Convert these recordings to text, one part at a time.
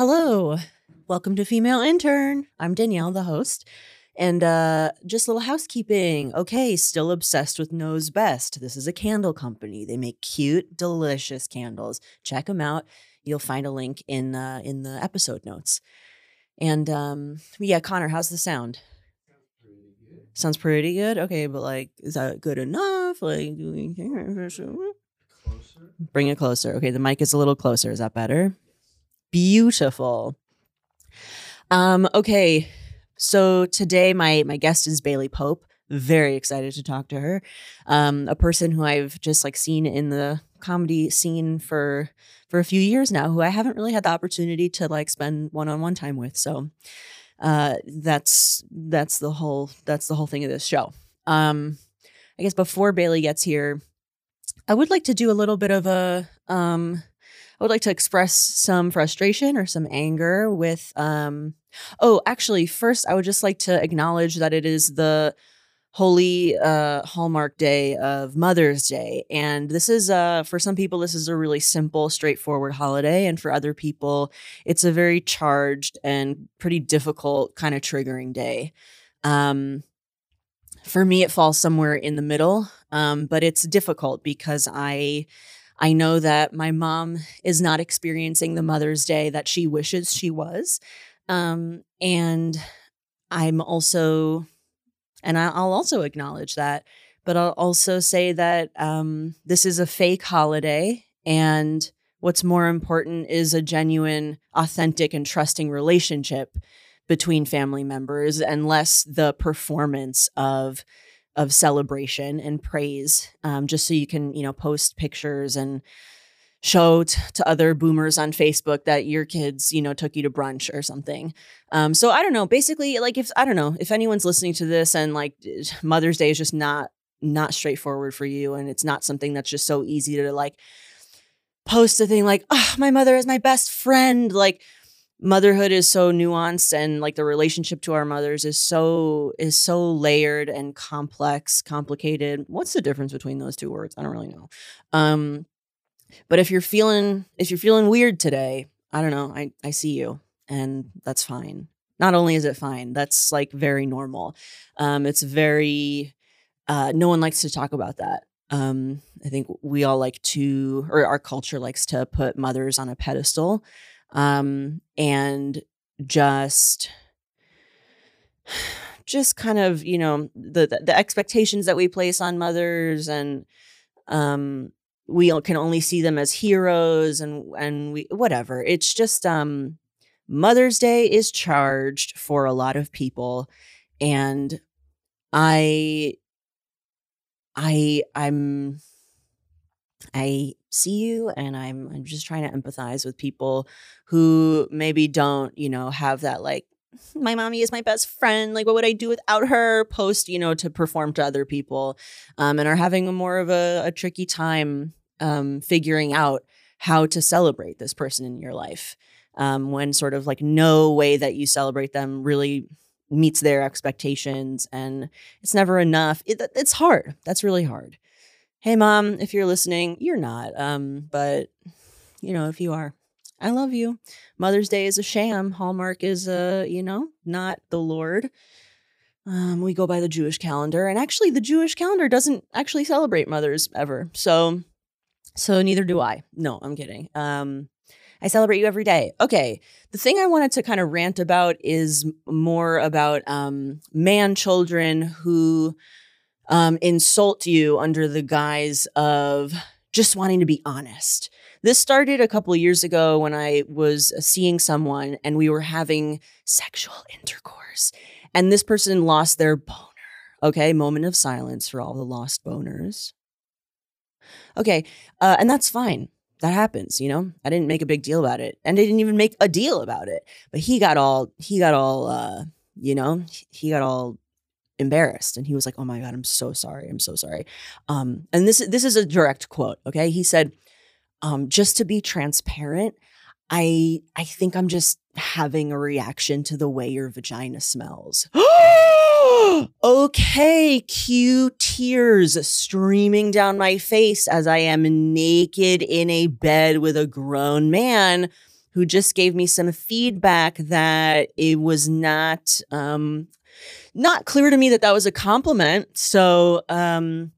Hello. Welcome to Female Intern. I'm Danielle, the host. And uh, just a little housekeeping. Okay, still obsessed with Nose Best. This is a candle company. They make cute, delicious candles. Check them out. You'll find a link in uh, in the episode notes. And um, yeah, Connor, how's the sound? Sounds pretty good. Okay, but like, is that good enough? Like, do we bring it closer? Okay, the mic is a little closer. Is that better? Beautiful. Um, okay, so today my my guest is Bailey Pope. Very excited to talk to her. Um, a person who I've just like seen in the comedy scene for for a few years now, who I haven't really had the opportunity to like spend one on one time with. So uh, that's that's the whole that's the whole thing of this show. Um, I guess before Bailey gets here, I would like to do a little bit of a um, I would like to express some frustration or some anger with um oh actually first I would just like to acknowledge that it is the holy uh hallmark day of mother's day. And this is uh for some people this is a really simple straightforward holiday. And for other people it's a very charged and pretty difficult kind of triggering day. Um for me it falls somewhere in the middle um but it's difficult because i I know that my mom is not experiencing the Mother's Day that she wishes she was. Um, and I'm also, and I'll also acknowledge that, but I'll also say that um, this is a fake holiday. And what's more important is a genuine, authentic, and trusting relationship between family members and less the performance of of celebration and praise um, just so you can you know post pictures and show t- to other boomers on facebook that your kids you know took you to brunch or something. Um, so i don't know basically like if i don't know if anyone's listening to this and like mother's day is just not not straightforward for you and it's not something that's just so easy to like post a thing like oh my mother is my best friend like motherhood is so nuanced and like the relationship to our mothers is so is so layered and complex complicated. What's the difference between those two words? I don't really know. Um but if you're feeling if you're feeling weird today i don't know i i see you and that's fine. Not only is it fine that's like very normal. Um it's very uh no one likes to talk about that. Um i think we all like to or our culture likes to put mothers on a pedestal um, and just just kind of you know the, the, the expectations that we place on mothers and um we can only see them as heroes and and we whatever. It's just um mother's day is charged for a lot of people and i i i'm I see you and I'm I'm just trying to empathize with people who maybe don't, you know, have that like my mommy is my best friend. Like, what would I do without her? Post, you know, to perform to other people, um, and are having a more of a, a tricky time um, figuring out how to celebrate this person in your life um, when sort of like no way that you celebrate them really meets their expectations, and it's never enough. It, it's hard. That's really hard hey mom if you're listening you're not um but you know if you are i love you mother's day is a sham hallmark is a you know not the lord um we go by the jewish calendar and actually the jewish calendar doesn't actually celebrate mothers ever so so neither do i no i'm kidding um I celebrate you every day. Okay. The thing I wanted to kind of rant about is more about um, man children who um, insult you under the guise of just wanting to be honest. This started a couple years ago when I was seeing someone and we were having sexual intercourse, and this person lost their boner. Okay, moment of silence for all the lost boners. Okay, uh, and that's fine. That happens, you know. I didn't make a big deal about it, and I didn't even make a deal about it. But he got all he got all uh, you know he got all embarrassed. And he was like oh my god i'm so sorry. I'm so sorry. Um and this this is a direct quote okay? He said um just to be transparent i i think i'm just having a reaction to the way your vagina smells. Okay cue tears streaming down my face as i am naked in a bed with a grown man who just gave me some feedback that it was not um, not clear to me that that was a compliment. So um,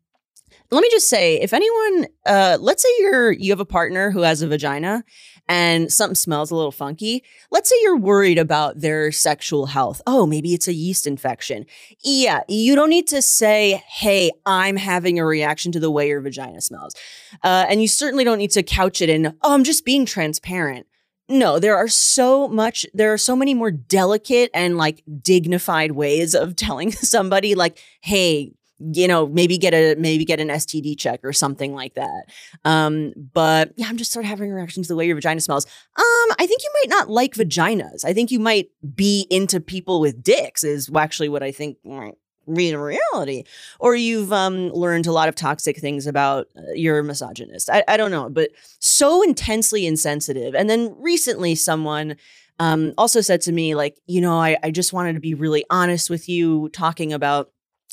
let me just say, if anyone, uh, let's say you're you have a partner who has a vagina and something smells a little funky. Let's say you're worried about their sexual health. Oh, maybe it's a yeast infection. Yeah, you don't need to say, "Hey, I'm having a reaction to the way your vagina smells," uh, and you certainly don't need to couch it in, "Oh, I'm just being transparent." No, there are so much, there are so many more delicate and like dignified ways of telling somebody, like, hey, you know, maybe get a maybe get an STD check or something like that. Um, but yeah, I'm just sort of having a reaction to the way your vagina smells. Um, I think you might not like vaginas. I think you might be into people with dicks. Is actually what I think. Read reality, or you've um, learned a lot of toxic things about uh, your misogynist. I, I don't know, but so intensely insensitive. And then recently, someone um, also said to me, like, you know, I, I just wanted to be really honest with you, talking about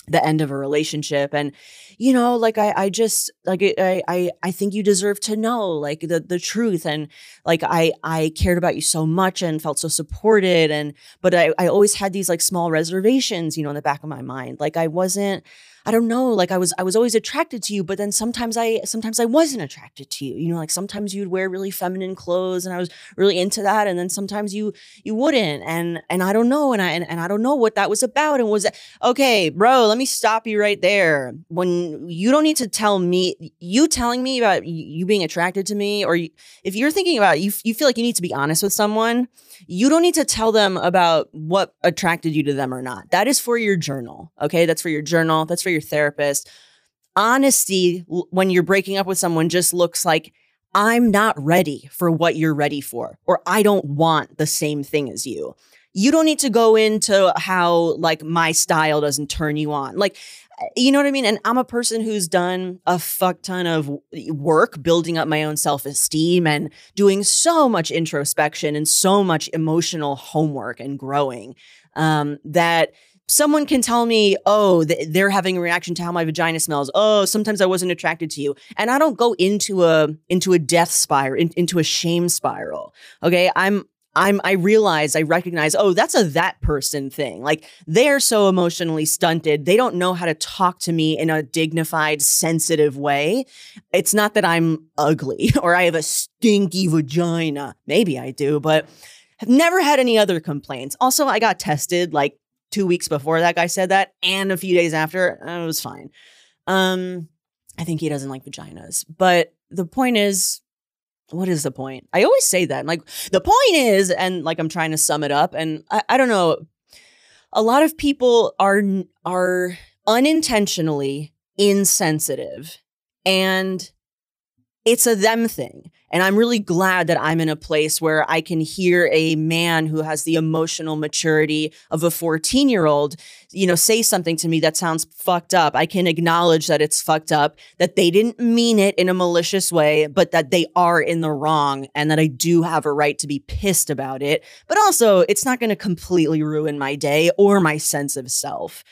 the end of a relationship and you know like i i just like i i i think you deserve to know like the the truth and like i i cared about you so much and felt so supported and but i i always had these like small reservations you know in the back of my mind like i wasn't I don't know, like I was I was always attracted to you, but then sometimes I sometimes I wasn't attracted to you. You know, like sometimes you'd wear really feminine clothes and I was really into that and then sometimes you you wouldn't. And and I don't know and I and, and I don't know what that was about and was that okay, bro, let me stop you right there. When you don't need to tell me you telling me about you being attracted to me or you, if you're thinking about you you feel like you need to be honest with someone, you don't need to tell them about what attracted you to them or not. That is for your journal. Okay? That's for your journal. That's for your therapist. Honesty when you're breaking up with someone just looks like I'm not ready for what you're ready for, or I don't want the same thing as you. You don't need to go into how like my style doesn't turn you on. Like, you know what I mean? And I'm a person who's done a fuck ton of work building up my own self esteem and doing so much introspection and so much emotional homework and growing um, that someone can tell me, oh, they're having a reaction to how my vagina smells. Oh, sometimes I wasn't attracted to you, and I don't go into a into a death spiral, in, into a shame spiral. Okay, I'm. I'm I realize I recognize oh that's a that person thing. Like they're so emotionally stunted. They don't know how to talk to me in a dignified sensitive way. It's not that I'm ugly or I have a stinky vagina. Maybe I do but have never had any other complaints. Also I got tested like two weeks before that guy said that and a few days after uh, it was fine. Um i think he doesn't like vaginas. But the point is what is the point? I always say that like the point is and like i'm trying to sum it up and i, I don't know a lot of people are are unintentionally insensitive and it's a them thing. And I'm really glad that I'm in a place where I can hear a man who has the emotional maturity of a 14 year old, you know, say something to me that sounds fucked up. I can acknowledge that it's fucked up, that they didn't mean it in a malicious way, but that they are in the wrong and that I do have a right to be pissed about it. But also, it's not going to completely ruin my day or my sense of self.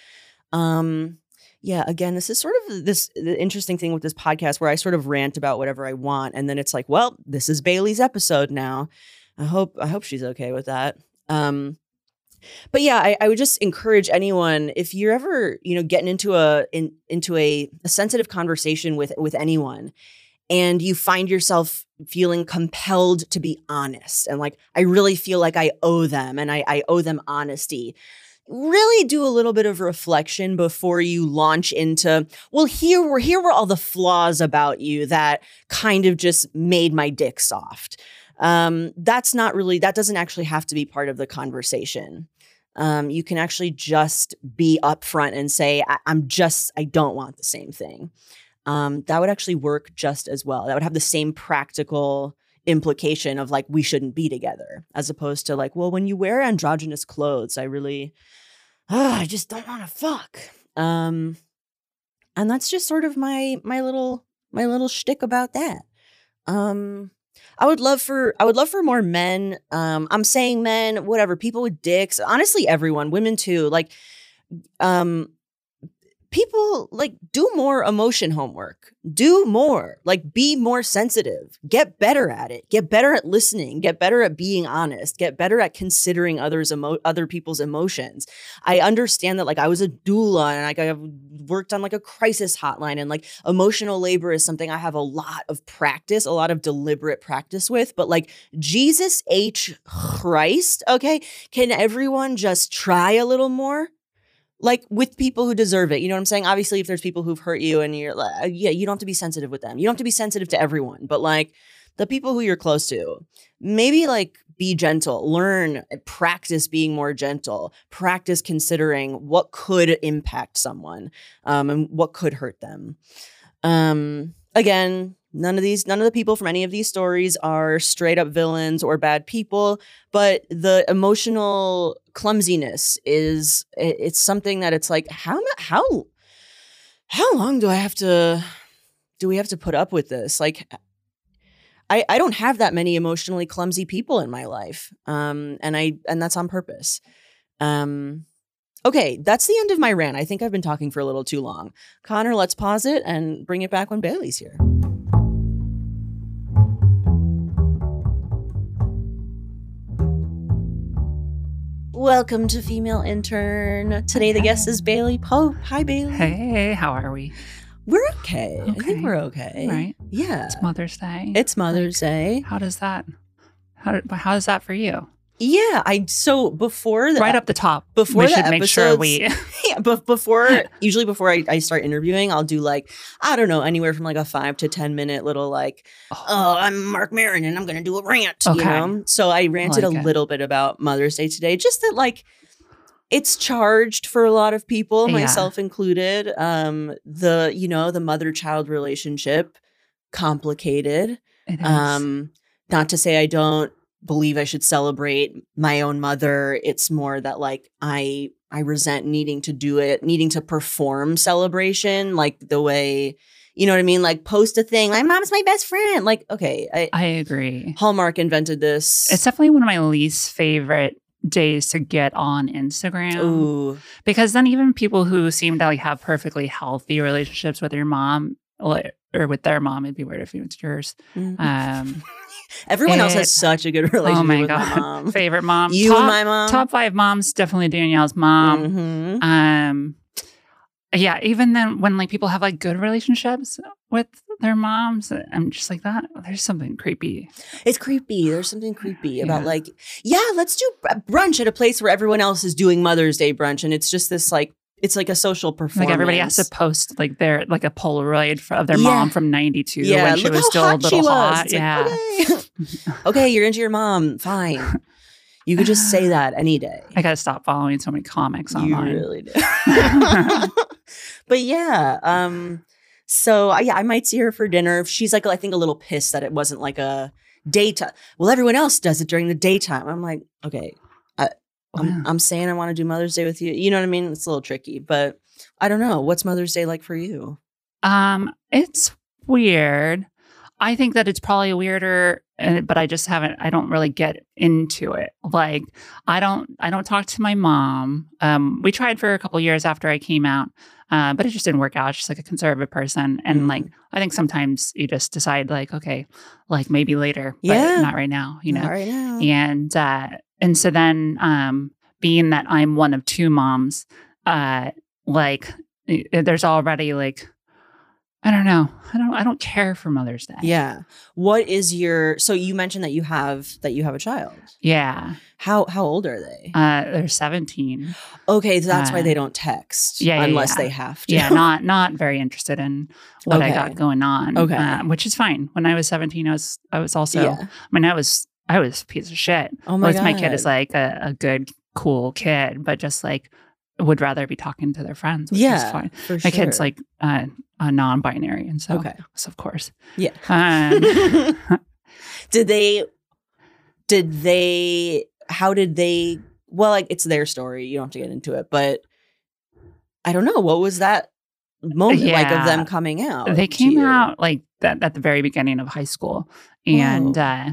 Um, yeah, again, this is sort of this the interesting thing with this podcast where I sort of rant about whatever I want, and then it's like, well, this is Bailey's episode now. I hope I hope she's okay with that. Um, but yeah, I, I would just encourage anyone if you're ever you know getting into a in, into a, a sensitive conversation with with anyone, and you find yourself feeling compelled to be honest and like I really feel like I owe them and I, I owe them honesty really do a little bit of reflection before you launch into well here were here were all the flaws about you that kind of just made my dick soft. Um, that's not really that doesn't actually have to be part of the conversation. Um, you can actually just be upfront and say I- am just i don't want the same thing. Um, that would actually work just as well. That would have the same practical implication of like we shouldn't be together as opposed to like well when you wear androgynous clothes i really oh, i just don't want to fuck um and that's just sort of my my little my little shtick about that um I would love for I would love for more men. Um, I'm saying men, whatever, people with dicks. Honestly, everyone, women too. Like, um, people like do more emotion homework. Do more. Like be more sensitive. Get better at it. Get better at listening. Get better at being honest. Get better at considering others emo- other people's emotions. I understand that like i was a doula and like i worked on like a crisis hotline and like emotional labor is something i have a lot of practice a lot of deliberate practice with. But like jesus h christ okay can everyone just try a little more like with people who deserve it. You know what I'm saying? Obviously, if there's people who've hurt you and you're like, uh, yeah, you don't have to be sensitive with them. You don't have to be sensitive to everyone, but like the people who you're close to, maybe like be gentle, learn, practice being more gentle, practice considering what could impact someone um, and what could hurt them. Um, again, None of these, none of the people from any of these stories are straight up villains or bad people, but the emotional clumsiness is it's something that it's like how how how long do I have to do we have to put up with this? Like I I don't have that many emotionally clumsy people in my life. Um and I and that's on purpose. Um Okay, that's the end of my rant. I think I've been talking for a little too long. Connor, let's pause it and bring it back when Bailey's here. Welcome to Female Intern. Today the guest is Bailey Pope. Hi, Bailey. Hey, how are we? We're okay. okay. I think we're okay. Right. Yeah. It's Mother's Day. It's Mother's like, Day. How does that? How how does that for you? Yeah, I so before the, right up the top before we should episodes, make sure we yeah, but before usually before I, I start interviewing, I'll do like I don't know anywhere from like a five to ten minute little like oh, oh I'm Marc Maron and I'm gonna do a rant. Okay. You know, so I ranted I like a it. little bit about Mother's Day today, just that like it's charged for a lot of people, yeah. myself included. Um, the you know the mother child relationship complicated. Um, not to say I don't believe I should celebrate my own mother. It's more that like I I resent needing to do it, needing to perform celebration like the way you know what I mean? Like post a thing. My mom's my best friend. Like, okay. I, I agree. Hallmark invented this. It's definitely one of my least favorite days to get on Instagram. Ooh. Because then even people who seem to like have perfectly healthy relationships with your mom or with their mom, it'd be weird if it was yours. Mm-hmm. Um, Everyone it, else has such a good relationship. Oh my god, mom. favorite mom. You top, and my mom. Top five moms, definitely Danielle's mom. Mm-hmm. Um, yeah. Even then, when like people have like good relationships with their moms, I'm just like that. There's something creepy. It's creepy. There's something creepy yeah. about like, yeah, let's do brunch at a place where everyone else is doing Mother's Day brunch, and it's just this like it's like a social performance. Like everybody has to post like their like a Polaroid of their yeah. mom from '92 yeah. when she was still a little hot. Like, yeah. Okay. okay, you're into your mom. Fine. You could just say that any day. I gotta stop following so many comics online. You really do. but yeah, um, so uh, yeah, I might see her for dinner. She's like, I think a little pissed that it wasn't like a daytime. Well, everyone else does it during the daytime. I'm like, okay, I'm, I'm saying I want to do Mother's Day with you. You know what I mean? It's a little tricky, but I don't know. What's Mother's Day like for you? Um, it's weird. I think that it's probably weirder, uh, but I just haven't. I don't really get into it. Like, I don't. I don't talk to my mom. Um, we tried for a couple years after I came out, uh, but it just didn't work out. She's like a conservative person, and mm. like I think sometimes you just decide like, okay, like maybe later, yeah, not right now. You know, not right now. And uh, and so then, um, being that I'm one of two moms, uh, like there's already like, I don't know. I don't. I don't care for Mother's Day. Yeah. What is your? So you mentioned that you have that you have a child. Yeah. How how old are they? Uh, they're seventeen. Okay, so that's uh, why they don't text. Yeah, unless yeah. they have to. Yeah, not not very interested in what okay. I got going on. Okay, uh, which is fine. When I was seventeen, I was I was also. Yeah. I mean, I was I was a piece of shit. Oh my Most god! My kid is like a, a, good, cool kid, but just like would rather be talking to their friends. which yeah, fine. my sure. kid's like uh, a non-binary, and so okay, so of course, yeah. Um, did they? Did they? How did they? Well, like it's their story. You don't have to get into it, but I don't know. What was that moment yeah. like of them coming out? They came out like that at the very beginning of high school, and uh,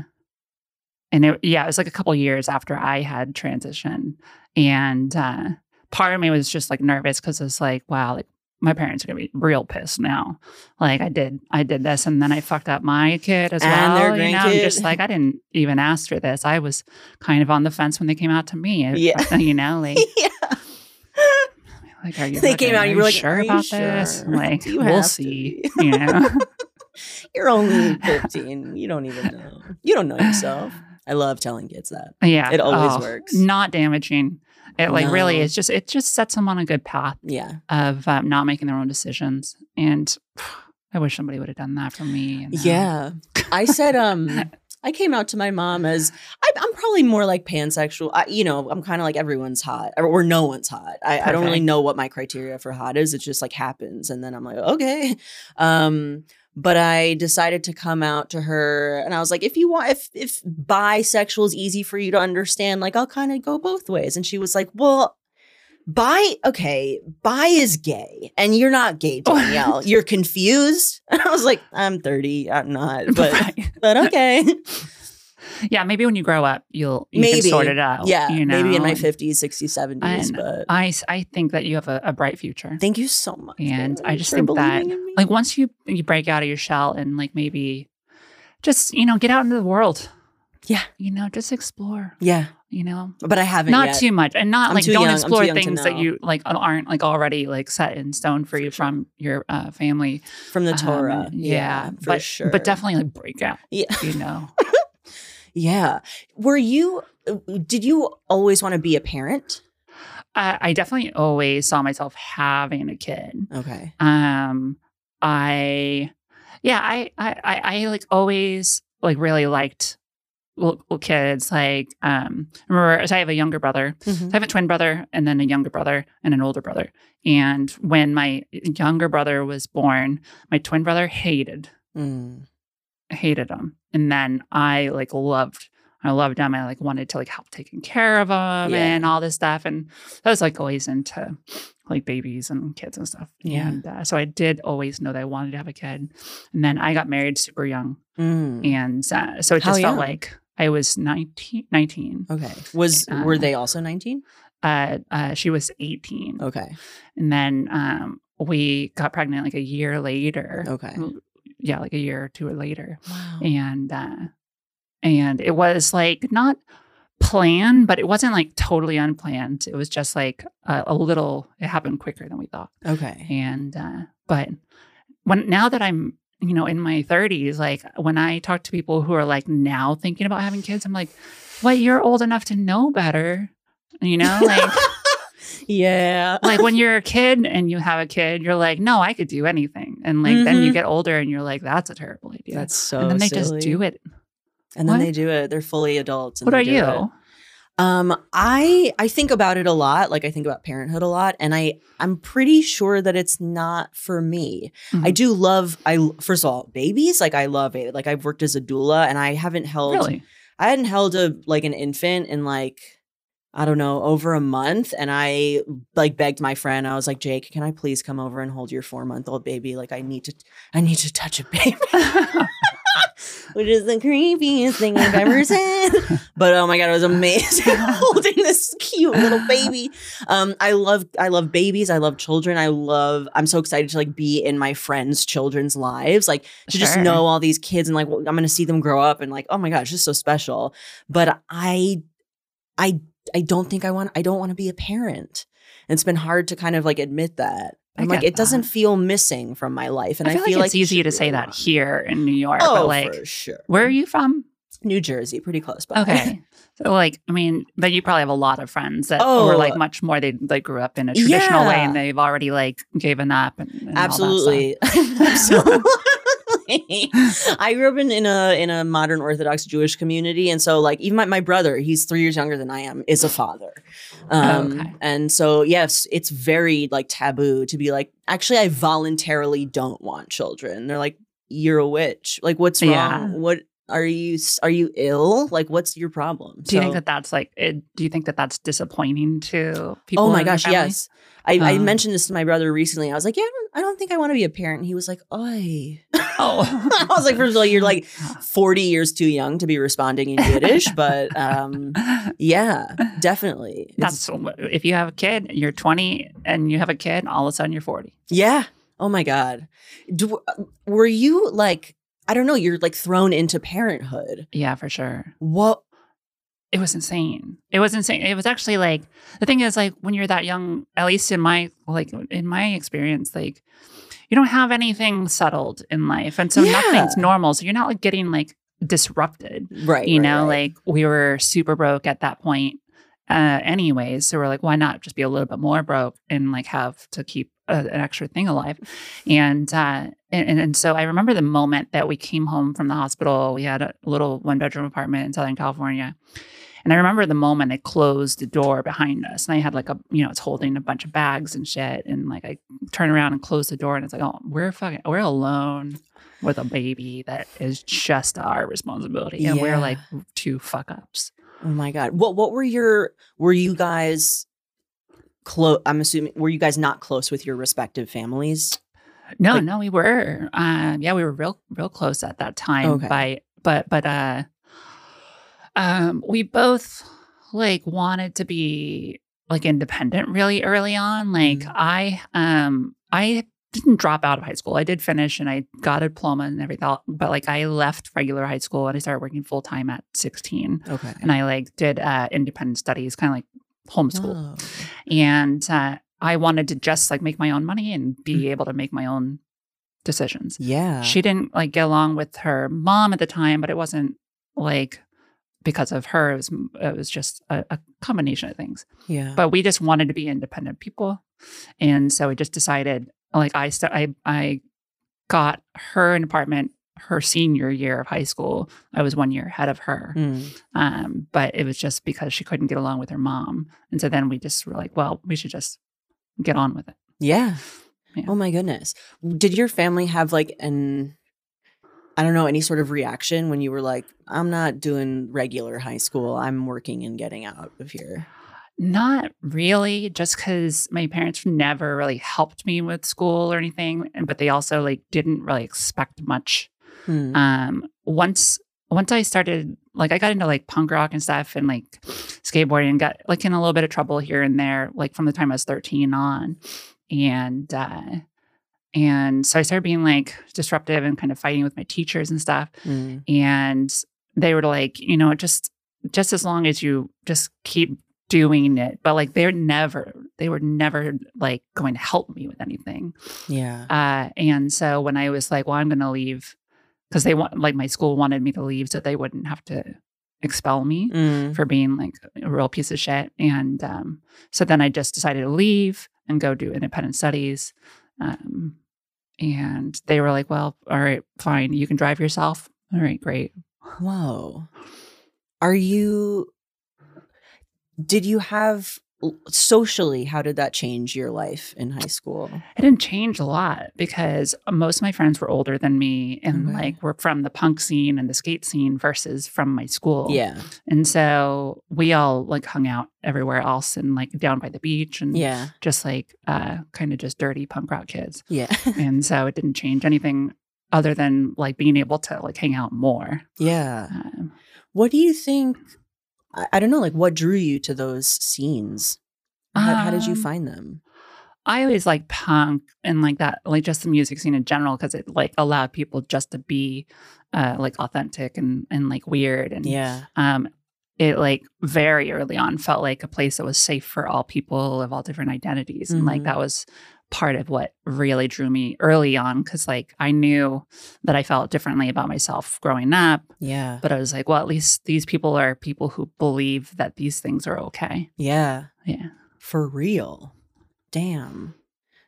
and it, yeah, it was like a couple years after I had transitioned, and uh, part of me was just like nervous because it's like, wow, like my parents are gonna be real pissed now. Like I did, I did this, and then I fucked up my kid as And well. You know, I'm just like I didn't even ask for this. I was kind of on the fence when they came out to me. Yeah. you know, like yeah. like are you? They came out, you were like, sure "Are you about this? sure? Like you we'll see. You know. You're only 15. You don't even know. You don't know yourself. I love telling kids that. Yeah, It always Oh, works. Not damaging. It like really No. is just it just sets them on a good path Yeah. of um, not making their own decisions. And I wish somebody would have done that for me. Yeah. I said, um, I came out to my mom as I, I'm probably more like pansexual. I, you know, I'm kind of like everyone's hot or, or no one's hot. I, I don't really know what my criteria for hot is. It just like happens. And then I'm like, okay. Um, but I decided to come out to her and I was like, if you want, if, if bisexual is easy for you to understand, like I'll kind of go both ways. And she was like, well, bi, okay, bi is gay and you're not gay, Danielle. you're confused. And I was like, I'm 30. I'm not, but, but okay. yeah, maybe when you grow up, you'll you maybe can sort it out. Yeah. you know? maybe in my 50s, 60s, 70s. And but I I think that you have a, a bright future. thank you so much. And I just think that, believing in me. Like once you you break out of your shell and like maybe just you know get out into the world. Yeah. you know, just explore. yeah, You know, but I haven't not yet. too much and not I'm like don't young- explore things that you like aren't like already like set in stone for you from your uh, family from the Um, Torah. yeah, for but sure. but definitely like break out Yeah. you know Yeah. Were you, uh, did you always want to be a parent? I, I definitely always saw myself having a kid Okay. um i yeah i i i, I like always like really liked little, kids like um I remember so i have a younger brother Mhm. I have a twin brother and then a younger brother and an older brother. And when my younger brother was born, my twin brother hated, Mm. Hated him. And then I like loved, I loved him. I like wanted to like help taking care of him Yeah. and all this stuff. And I was like always into like babies and kids and stuff. Yeah. And uh, so I did always know that I wanted to have a kid. And then I got married super young. Mm. And uh, so it How just felt young? like I was 19. 19. Okay. Was, were Uh, they also 19? Uh, uh, she was 18. Okay. And then um, we got pregnant like a year later. Okay. Yeah, like a year or two later. Wow. And uh, and it was like not planned, but it wasn't like totally unplanned. It was just like a, a little. It happened quicker than we thought. Okay. And uh, but when now that I'm you know in my 30s, like when I talk to people who are like now thinking about having kids, I'm like, what? You're old enough to know better. You know, like. Yeah. like when you're a kid and you have a kid, you're like, no, I could do anything. And like then you Mhm. get older and you're like, that's a terrible idea. That's so and then they silly. just do it. And then What? they do it. They're fully adults. and What are you? it. Um, I I think about it a lot. Like I think about parenthood a lot, and I I'm pretty sure that it's not for me. I Mhm. do love. I first of all, babies. Like I love it. Like I've worked as a doula, and I haven't held. Really? I hadn't held a like an infant in like I don't know over a month, and I like begged my friend. I was like, Jake, can I please come over and hold your four month old baby? Like I need to. I need to touch a baby. Which is the creepiest thing I've ever said. But oh my god, it was amazing holding this cute little baby. Um, I love I love babies. I love children. I love. I'm so excited to like be in my friends' children's lives, like to just know all these kids and like I'm gonna see them grow up and like oh my gosh, just so special. But I, I, I don't think I want. I don't want to be a parent. And it's been hard to kind of like admit that. I I'm like get it doesn't feel missing from my life, and I feel, like it's it easy to say that here in New York, Oh, but like, for sure. where are you from? New Jersey, pretty close by. Okay. So like, I mean, but you probably have a lot of friends that Oh. were like oh. much more. They they grew up in a traditional way and they've already like given up. And, and all that absolutely absolutely i grew up in, in a in a modern orthodox jewish community and so like even my, my brother he's three years younger than i am is a father um Okay. and so yes it's very like taboo to be like actually i voluntarily don't want children they're like you're a witch like what's wrong Yeah. what Are you are you ill? Like, what's your problem? Do you think that that's like? It, do you think that that's disappointing to people? Oh my gosh, yes. I, I Uh. mentioned this to my brother recently. I was like, yeah, I don't, I don't think I want to be a parent. And he was like, oi. Oh, I was like, first of all, you're like 40 years too young to be responding in Yiddish, but um, yeah, definitely. It's- That's if you have a kid, you're 20 and you have a kid, all of a sudden you're 40. yeah. Oh my God. Do, were you like, I don't know, you're like thrown into parenthood. Yeah, for sure. What? It was insane. It was insane. It was actually like the thing is like when you're that young, at least in my like in my experience, like you don't have anything settled in life, and so Yeah. nothing's normal. So you're not like getting like disrupted. Right. you right, know, right. like we were super broke at that point, uh, anyways. So we're like, why not just be a little bit more broke and like have to keep a, an extra thing alive? And, uh, and and so I remember the moment that we came home from the hospital. We had a little one bedroom apartment in Southern California. And I remember the moment they closed the door behind us, and I had like a, you know, it's holding a bunch of bags and shit, and like I turn around and close the door, and it's like, oh, we're fucking, we're alone with a baby that is just our responsibility, and we're like two fuck ups. Oh my God. What, what were your, were you guys close? I'm assuming, were you guys not close with your respective families? No, Like- no, we were. Um, yeah, we were real, real close at that time. Okay. By, but, but, uh, um, we both like wanted to be like independent really early on. Like Mhm. I, um, I didn't drop out of high school. I did finish and I got a diploma and everything. But like I left regular high school and I started working full time at 16. Okay. And I like did uh, independent studies, kind of like homeschool. Whoa. and uh, I wanted to just like make my own money and be Mm. able to make my own decisions. Yeah. She didn't like get along with her mom at the time, but it wasn't like because of her. It was it was just a, a combination of things. yeah. But we just wanted to be independent people, and so we just decided. Like I st- I I got her an apartment her senior year of high school. I was one year ahead of her. Mm. Um, but it was just because she couldn't get along with her mom. And so then we just were like, well, we should just get on with it. Yeah. Yeah. Oh my goodness. Did your family have like an I don't know, any sort of reaction when you were like, I'm not doing regular high school. I'm working and getting out of here. Not really, just because my parents never really helped me with school or anything. and- But they also like didn't really expect much. Hmm. Um, once once I started like I got into like punk rock and stuff and like skateboarding and got like in a little bit of trouble here and there, like from the time I was 13 on. And uh and so I started being like disruptive and kind of fighting with my teachers and stuff. Mm. and they were like you know just just as long as you just keep doing it but like they're never they were never like going to help me with anything Yeah. uh and so when i was like well i'm going to leave because they want like my school wanted me to leave so they wouldn't have to expel me Mm. for being like a real piece of shit and um so then i just decided to leave and go do independent studies um and they were like well all right fine you can drive yourself all right great Whoa. Are you did you have socially how did that change your life in high school? It didn't change a lot because most of my friends were older than me and Okay. like were from the punk scene and the skate scene versus from my school. Yeah. And so we all like hung out everywhere else and like down by the beach and Yeah. just like uh kind of just dirty punk rock kids. Yeah. and so it didn't change anything other than like being able to like hang out more. yeah. Um, What do you think? I, I don't know, like what drew you to those scenes? How, how did you Um, find them? I always like punk and like that, like just the music scene in general, because it like allowed people just to be uh, like authentic and and like weird and Yeah. um it like very early on felt like a place that was safe for all people of all different identities and like Mhm. that was part of what really drew me early on because like i knew that i felt differently about myself growing up Yeah. but i was like well at least these people are people who believe that these things are okay Yeah. yeah For real. Damn.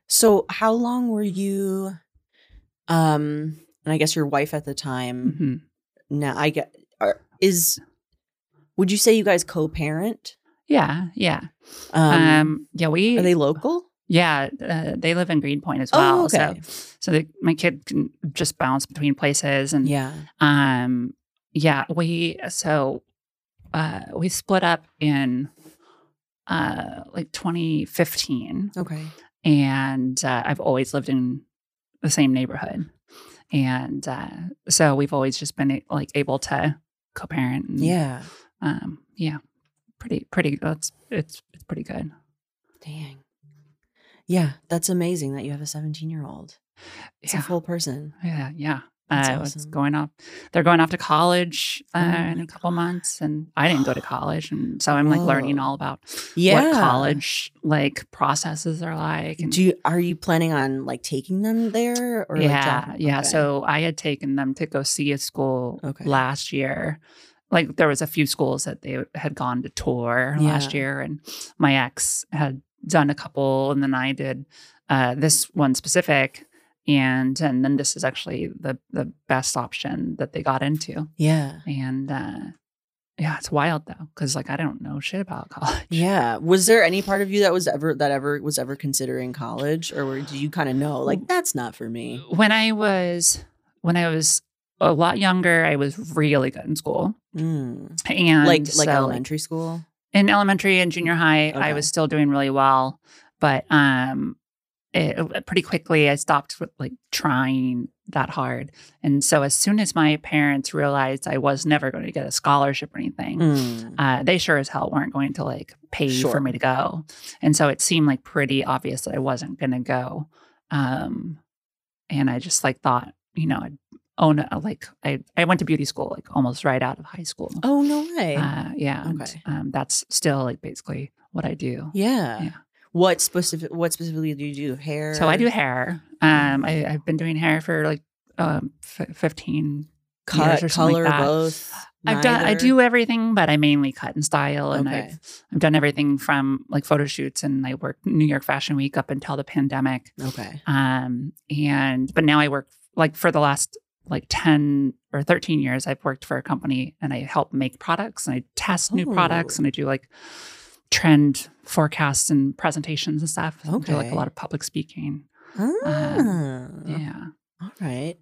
So how long were you um and I guess your wife at the time Mhm. now I get are, is would you say you guys co-parent? yeah yeah Um, um, yeah we are they local? Yeah uh, they live in greenpoint as well. Oh, well okay. so so they, my kid can just bounce between places and Yeah. um yeah, we so uh we split up in uh like 2015 Okay. and uh, I've always lived in the same neighborhood. And uh, so we've always just been like able to co-parent. And, Yeah. um, yeah, pretty, pretty. That's it's it's pretty good. Dang. Yeah, that's amazing that you have a 17 year old. It's Yeah, a full person. yeah, yeah. That's uh, it's awesome. going off. They're going off to college uh, Oh in a couple months, and I didn't go to college, and so I'm like learning all about Yeah. what college like processes are like. And Do you, are you planning on like taking them there or yeah, drop- yeah. okay. So I had taken them to go see a school Okay. last year. Like there was a few schools that they had gone to tour last year, and my ex had done a couple, and then I did uh, this one specific, and and then this is actually the the best option that they got into, yeah. and uh, yeah, it's wild though because like I don't know shit about college. Yeah. Was there any part of you that was ever that ever was ever considering college or were, did you kind of know like that's not for me? When I was when I was a lot younger, I was really good in school. Mm. And Like like so, elementary school? In elementary and junior high, I was still doing really well, but um, it, pretty quickly I stopped like trying that hard. And so as soon as my parents realized I was never going to get a scholarship or anything, Mm. uh, they sure as hell weren't going to like pay Sure. for me to go. And so it seemed like pretty obvious that I wasn't going to go. Um, and I just like thought, you know, I'd own a, like I, I went to beauty school like almost right out of high school. Oh no way. Uh, yeah. and, Okay. um, that's still like basically what I do. yeah. yeah. What specific what specifically do you do? Hair? So I do hair. Um, I, I've been doing hair for like um, f- 15 cut, years or color, like both. I've done, I do everything, but I mainly cut and style. And Okay. I've, I've done everything from like photo shoots and I worked New York Fashion Week up until the pandemic. Okay. Um, and, but now I work like for the last like 10 or 13 years, I've worked for a company and I help make products and I test new products Oh. and I do like trend forecasts and presentations and stuff. okay. I do like a lot of public speaking. Ah. Yeah. All right.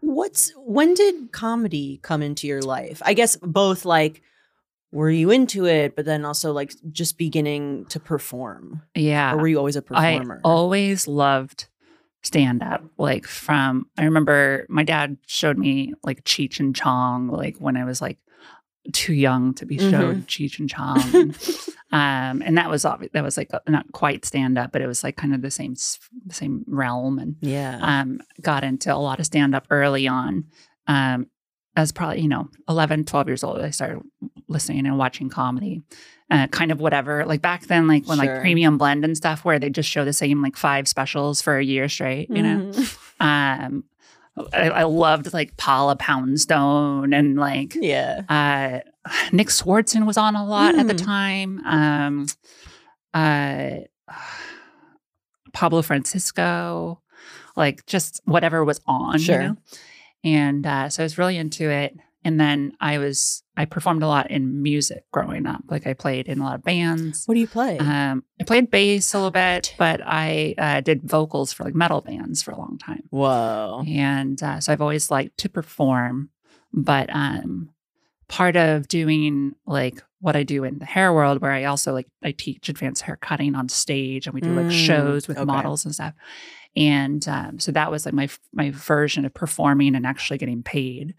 What's when did comedy come into your life? I guess both like were you into it, but then also like just beginning to perform? Yeah. Or were you always a performer? i always loved stand up. Like from I remember my dad showed me like Cheech and Chong like when I was like too young to be Mm-hmm. showed Cheech and Chong. And, um and that was obvi- that was like a- not quite stand up, but it was like kind of the same the same realm and yeah. um got into a lot of stand up early on. Um as probably, you know, 11, 12 years old, I started listening and watching comedy. Uh, kind of whatever. Like back then, like when Sure. like premium blend and stuff, where they just show the same like five specials for a year straight, you know. Mhm. Um, I, I loved like Paula Poundstone and like Yeah. uh, Nick Swardson was on a lot at the Mm. time. Um, uh, Pablo Francisco, like just whatever was on, Sure. you know. And uh, so I was really into it. And then I was I performed a lot in music growing up. Like I played in a lot of bands. What do you play? Um, I played bass a little bit, but I uh, did vocals for like metal bands for a long time. Whoa. And uh, so I've always liked to perform, but um, part of doing like what I do in the hair world, where I also like I teach advanced hair cutting on stage, and we do like Mm, shows with okay. models and stuff. And um, so that was like my my version of performing and actually getting paid.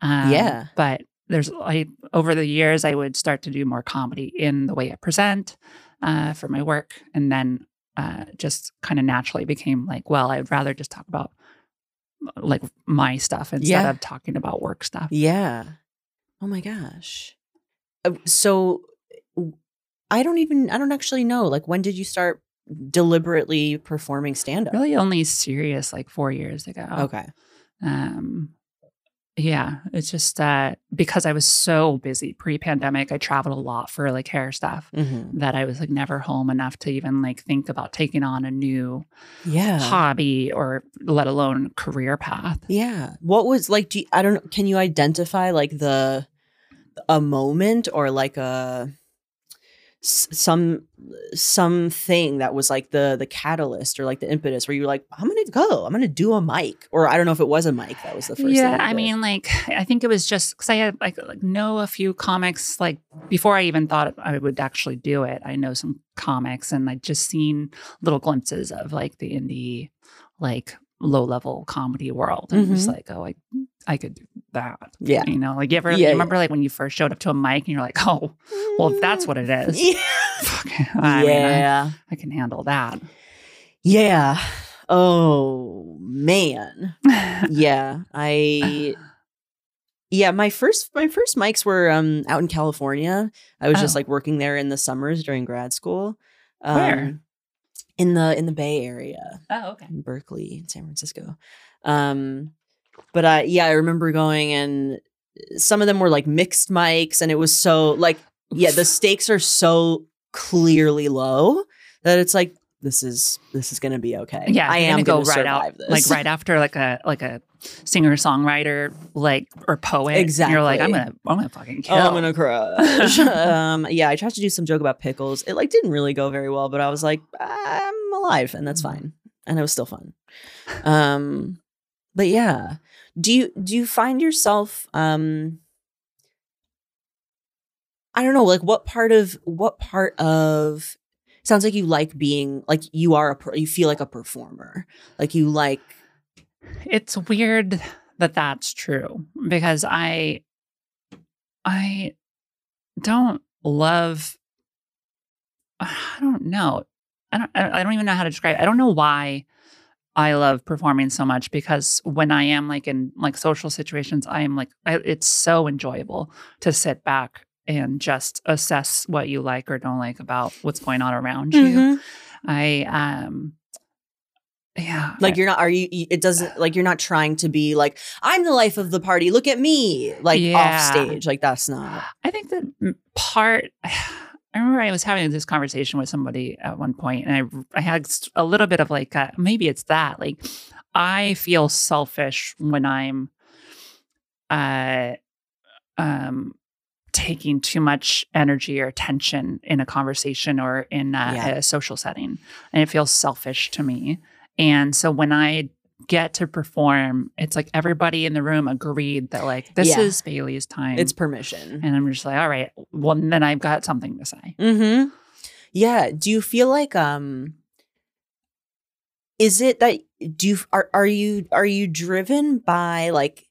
Um, Yeah. but there's I over the years I would start to do more comedy in the way I present uh, for my work, and then uh, just kind of naturally became like, well, I'd rather just talk about like my stuff instead Yeah. of talking about work stuff. Yeah. Oh my gosh. Uh, So I don't even I don't actually know like when did you start deliberately performing stand up? Really, only serious like four years ago. Okay. Um, yeah, it's just uh, because I was so busy pre-pandemic. I traveled a lot for like hair stuff Mhm. that I was like never home enough to even like think about taking on a new Yeah. hobby or let alone career path. Yeah. What was like do you, I don't know can you identify like the a moment or like a s- some something that was like the the catalyst or like the impetus where you were like i'm gonna go i'm gonna do a mic or i don't know if it was a mic that was the first yeah, thing I mean, like I think it was just because I had like, like know a few comics like before I even thought I would actually do it. I know some comics and I'd just seen little glimpses of like the indie, like low level comedy world, and just Mhm. like, oh, I I could do that. yeah You know, like you ever Yeah, you yeah. remember like when you first showed up to a mic and you're like, oh, well, if that's what it is, yeah fuck, I mean, I, I can handle that. yeah oh man yeah i yeah my first my first mics were um out in california i was just Oh. like working there in the summers during grad school um, Where? in the in the bay area Oh, okay. in berkeley san francisco um but i yeah i remember going and some of them were like mixed mics and it was so like yeah the stakes are so clearly low that it's like this is this is gonna be okay Yeah, i am gonna go gonna right survive out, this like right after like a like a singer songwriter like or poet. Exactly. You're like, I'm gonna I'm gonna fucking kill. Oh, I'm gonna crush. um, yeah, I tried to do some joke about pickles. It like didn't really go very well, but I was like, I'm alive, and that's fine, and it was still fun. Um, but yeah, do you do you find yourself? Um, I don't know, like what part of what part of sounds like you like being like you are a you feel like a performer, like you like it's weird that that's true because I I don't love I don't know. I don't I don't even know how to describe it. I don't know why I love performing so much because when I am like in like social situations, I am like I, it's so enjoyable to sit back and just assess what you like or don't like about what's going on around you. Mhm. I um yeah. like you're not are you you- it doesn't like you're not trying to be like i'm the life of the party look at me like Yeah. off stage like that's not I think that part. I remember I was having this conversation with somebody at one point, and I I had a little bit of like a, maybe it's that like I feel selfish when I'm uh um taking too much energy or attention in a conversation or in a, Yeah. a social setting, and it feels selfish to me. And so when I get to perform, it's like everybody in the room agreed that like this Yeah. is Bailey's time. it's permission And I'm just like, all right, well, then I've got something to say. mm-hmm yeah do you feel like um is it that do you are, are you are you driven by like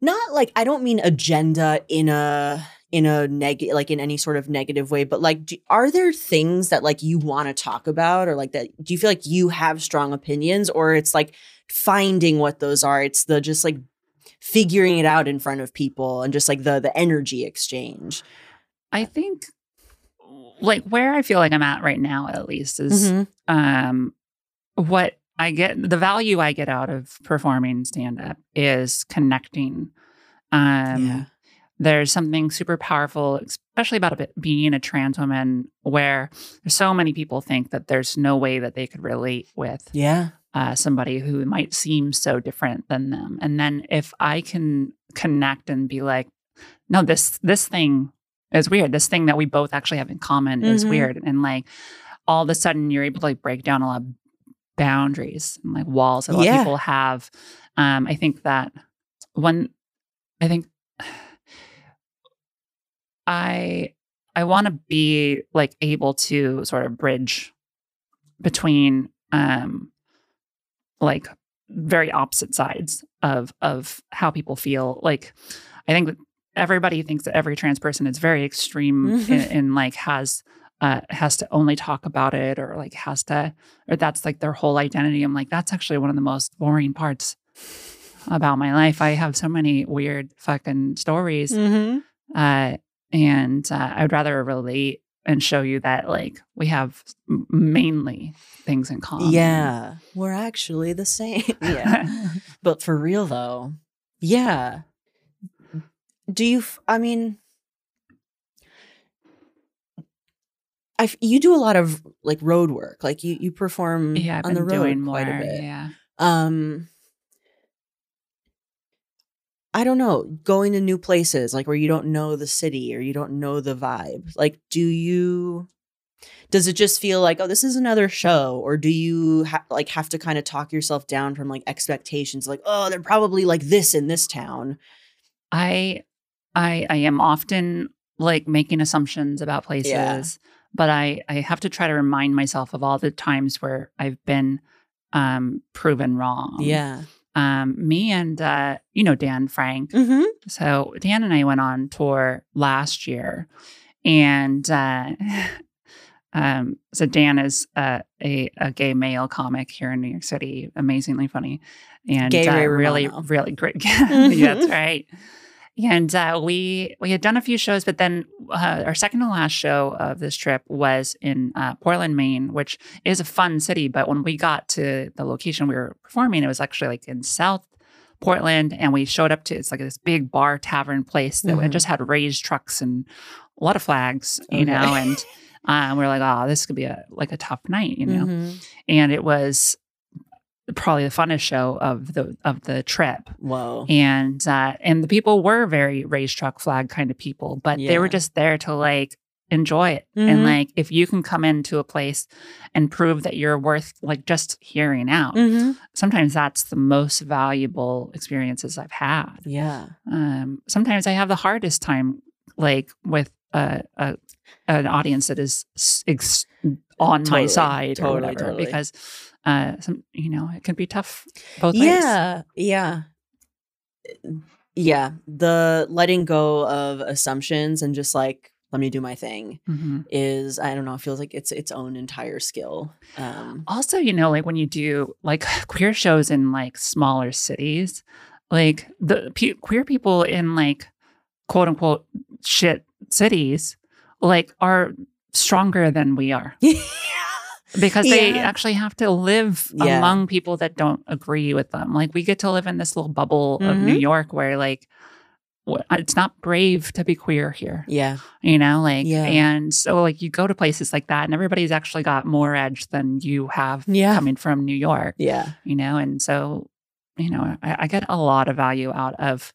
not like i don't mean agenda in a in a negative like in any sort of negative way but like do, are there things that like you want to talk about or like that do you feel like you have strong opinions or it's like finding what those are it's the just like figuring it out in front of people and just like the the energy exchange I think, like, where I feel like I'm at right now, at least, is um, what I get the value I get out of performing stand up is connecting. Um, Yeah. There's something super powerful, especially about a bit being a trans woman, where so many people think that there's no way that they could relate with yeah uh, somebody who might seem so different than them. And then if I can connect and be like, no, this this thing is weird. This thing that we both actually have in common is Mhm. weird. And like all of a sudden you're able to like break down a lot of boundaries and like walls that a lot Yeah. of people have. Um, I think that one I think I I want to be like able to sort of bridge between um like very opposite sides of of how people feel like i think that everybody thinks that every trans person is very extreme and, and like has uh has to only talk about it or like has to or that's like their whole identity i'm like that's actually one of the most boring parts about my life i have so many weird fucking stories mm-hmm. uh, and uh, I'd rather relate and show you that like we have mainly things in common. yeah we're actually the same yeah but for real though yeah do you f- i mean I f- you do a lot of like road work like you you perform yeah. On the road doing more. quite a bit Yeah. um I don't know, going to new places, like where you don't know the city or you don't know the vibe. Like, do you? Does it just feel like, oh, this is another show, or do you ha- like have to kind of talk yourself down from like expectations, like, oh, they're probably like this in this town? I I I am often like making assumptions about places, Yeah. but I I have to try to remind myself of all the times where I've been um proven wrong. Yeah. Um me and uh you know Dan Frank. Mm-hmm. So Dan and I went on tour last year and uh um so Dan is uh, a a gay male comic here in New York City, amazingly funny and uh, really really great. Mhm. That's right. And uh, we we had done a few shows, but then uh, our second to last show of this trip was in uh, Portland, Maine, which is a fun city. But when we got to the location we were performing, it was actually like in South Portland, and we showed up to it's like this big bar tavern place that Mhm. just had raised trucks and a lot of flags, you Okay. know. And um, we are like, oh, this could be a like a tough night, you know. Mhm. And it was probably the funnest show of the of the trip Whoa. and uh, and the people were very race truck flag kind of people, but they were just there to like enjoy it. Mhm. And like if you can come into a place and prove that you're worth like just hearing out, Mm-hmm. sometimes that's the most valuable experiences I've had. Yeah. Um, sometimes I have the hardest time like with a, a an audience that is ex- on my Totally, side or whatever totally. because uh, some you know it can be tough both ways. Yeah. Yeah. Yeah. The letting go of assumptions and just like, let me do my thing Mhm. is, I don't know, it feels like it's its own entire skill. Um, also you know like when you do like queer shows in like smaller cities like the pe- queer people in like quote unquote shit cities like are stronger than we are because they Yeah. actually have to live Yeah. among people that don't agree with them like we get to live in this little bubble of new Mhm. york where like it's not brave to be queer here yeah. you know like Yeah. and so like you go to places like that and everybody's actually got more edge than you have Yeah. coming from new york Yeah. you know and so you know i, I get a lot of value out of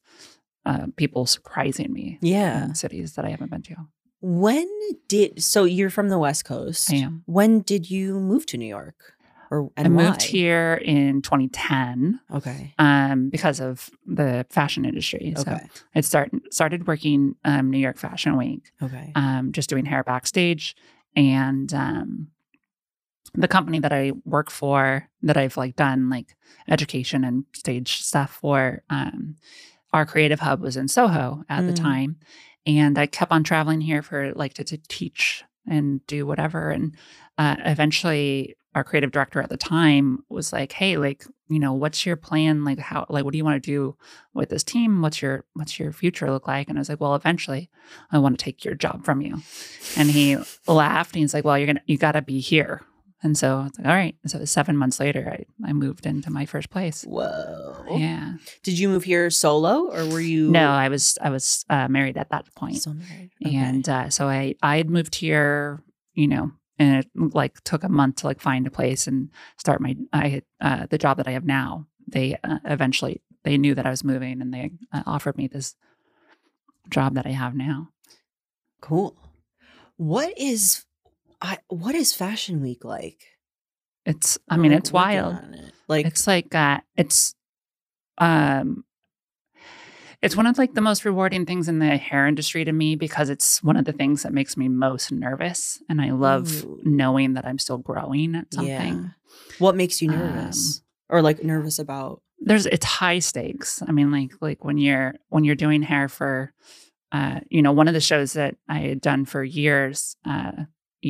uh, people surprising me Yeah. in cities that i haven't been to When did, so you're from the West Coast. i am When did you move to New York? Or, i moved why? here in 2010 Okay. um, because of the fashion industry so Okay. i start, started working um, new york fashion week Okay. um, just doing hair backstage. And um, the company that I work for, that I've like done like education and stage stuff for, um, our creative hub was in Soho at the Mm. time, and I kept on traveling here for like to, to teach and do whatever. And uh, eventually, our creative director at the time was like, "Hey, like, you know, what's your plan? Like, how, like, what do you want to do with this team? What's your, what's your future look like?" And I was like, "Well, eventually, I want to take your job from you." And he laughed and he's like, "Well, you're gonna, you got to be here." And so I was like, "All right." So seven months later, I, I moved into my first place. Whoa. Yeah. Did you move here solo or were you? No, I was, I was uh, married at that point. Still married. Okay. And uh, so I I had moved here, you know, and it like took a month to like find a place and start my I had uh, the job that I have now. They uh, eventually they knew that I was moving and they uh, offered me this job that I have now. Cool. What is I what is Fashion Week like? It's I mean it's wild. it. Like it's like uh it's um it's one of like the most rewarding things in the hair industry to me because it's one of the things that makes me most nervous and I love Ooh. knowing that I'm still growing at something. Yeah. What makes you nervous? Um, or like nervous about? there's it's high stakes. I mean, like like when you're when you're doing hair for, uh, you know, one of the shows that I had done for years, uh,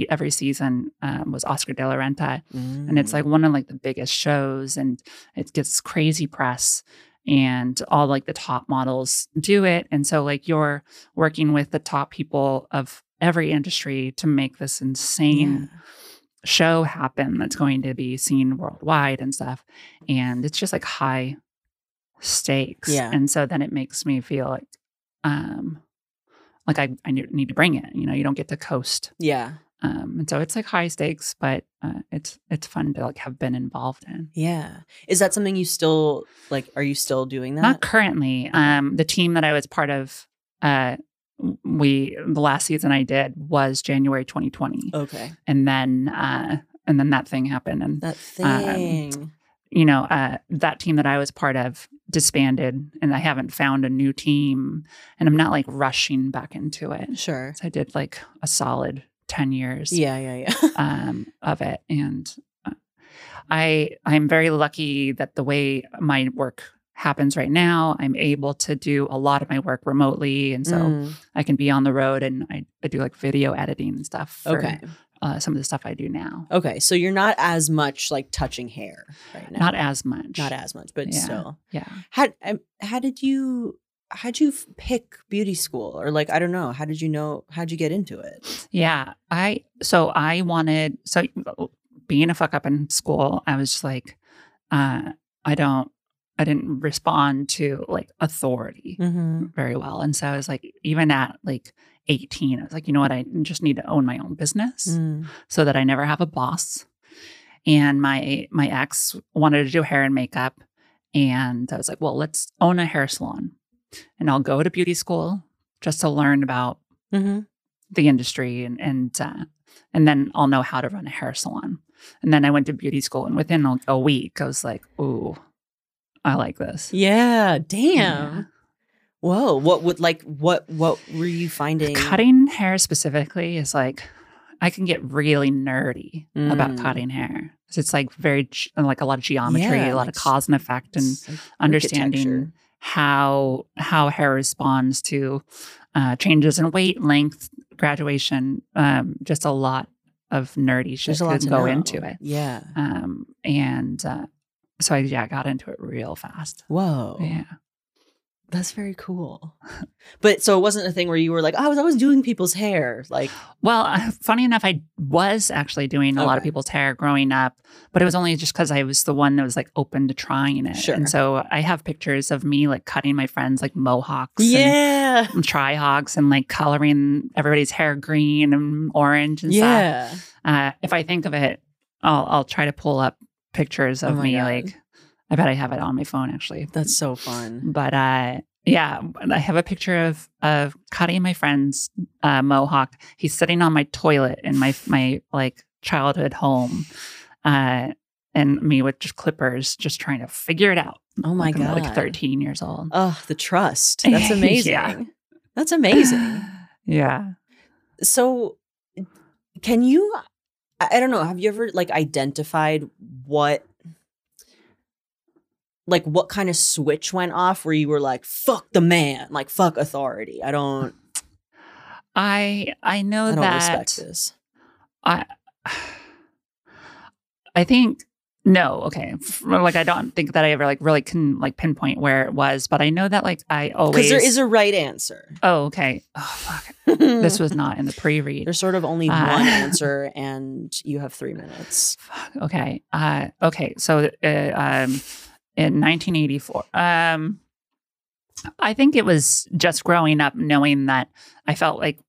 every season um, was Oscar de la Renta, and it's Mm. like one of like the biggest shows, and it gets crazy press, and all like the top models do it, and so like you're working with the top people of every industry to make this insane Yeah. show happen that's going to be seen worldwide and stuff. And it's just like high stakes. Yeah. And so then it makes me feel like, um, like I, I need to bring it. You know, you don't get to coast Yeah. Um, and so it's like high stakes, but uh, it's it's fun to like have been involved in. Yeah. Is that something you still like? Are you still doing that? Not currently. Um, the team that I was part of, uh, we the last season I did was January 2020, okay. and then uh, and then that thing happened, and That Um, thing. you know uh, that team that I was part of disbanded, and I haven't found a new team, and I'm not like rushing back into it. sure. So I did like a solid 10 years Yeah, yeah, yeah. um, of it. And uh, I I'm very lucky that the way my work happens right now, I'm able to do a lot of my work remotely. And so Mm, I can be on the road and I, I do like video editing and stuff for okay. uh, some of the stuff I do now. Okay. So you're not as much like touching hair right now. Not as much. not as much, but Yeah. still. Yeah. How um, how did you how did you pick beauty school or like I don't know how did you know how'd you get into it? Yeah. I, so I wanted, so being a fuck up in school, I was just like, uh, I don't, I didn't respond to like authority Mm-hmm. very well. And so I was like, even at like 18, I was like, you know what? I just need to own my own business Mm. so that I never have a boss. And my my ex wanted to do hair and makeup. And I was like, well, let's own a hair salon. And I'll go to beauty school just to learn about Mm-hmm. the industry and and uh, and then I'll know how to run a hair salon. And then I went to beauty school, and within a, a week, I was like, "Ooh, I like this." Yeah. Damn. Yeah. Whoa. What would like what what were you finding? Cutting hair specifically is like I can get really nerdy about Mm. cutting hair. 'Cause It's like very like a lot of geometry, Yeah, a lot like of cause and effect, and understanding. How how hair responds to uh, changes in weight, length, graduation. Um, just a lot of nerdy shit There's a lot to go know. into it. Yeah. Um, and uh, so I yeah got into it real fast. Whoa. Yeah. That's very cool. But so it wasn't a thing where you were like, "Oh, I was always doing people's hair. Like, Well, uh, funny enough, I was actually doing a lot of people's hair growing up, but it was only just because I was the one that was like open to trying it. Sure. And so I have pictures of me like cutting my friends like mohawks. yeah. And tri-hawks and like coloring everybody's hair green and orange and stuff. Yeah. Uh, if I think of it, I'll I'll try to pull up pictures Oh of my me. God. Like I bet I have it on my phone actually. That's so fun. But uh, yeah, I have a picture of of cutting my friend's uh, mohawk. He's sitting on my toilet in my my like childhood home, uh, and me with just clippers, just trying to figure it out. Oh my Like, I'm, god. like thirteen years old. Oh, the trust. That's Yeah. amazing. That's amazing. yeah. So, can you? I don't know. Have you ever like identified what, like, what kind of switch went off where you were like, "Fuck the man," like "fuck authority." I don't. I I know I don't that respect this. I I think no, okay. Like I don't think that I ever like really can like pinpoint where it was, but I know that like I always Because there is a right answer. Oh, okay. Oh fuck. This was not in the pre-read. There's sort of only Uh, one answer, and you have three minutes. Fuck, okay. Uh okay. So uh, um in 1984 um I think it was just growing up knowing that I felt like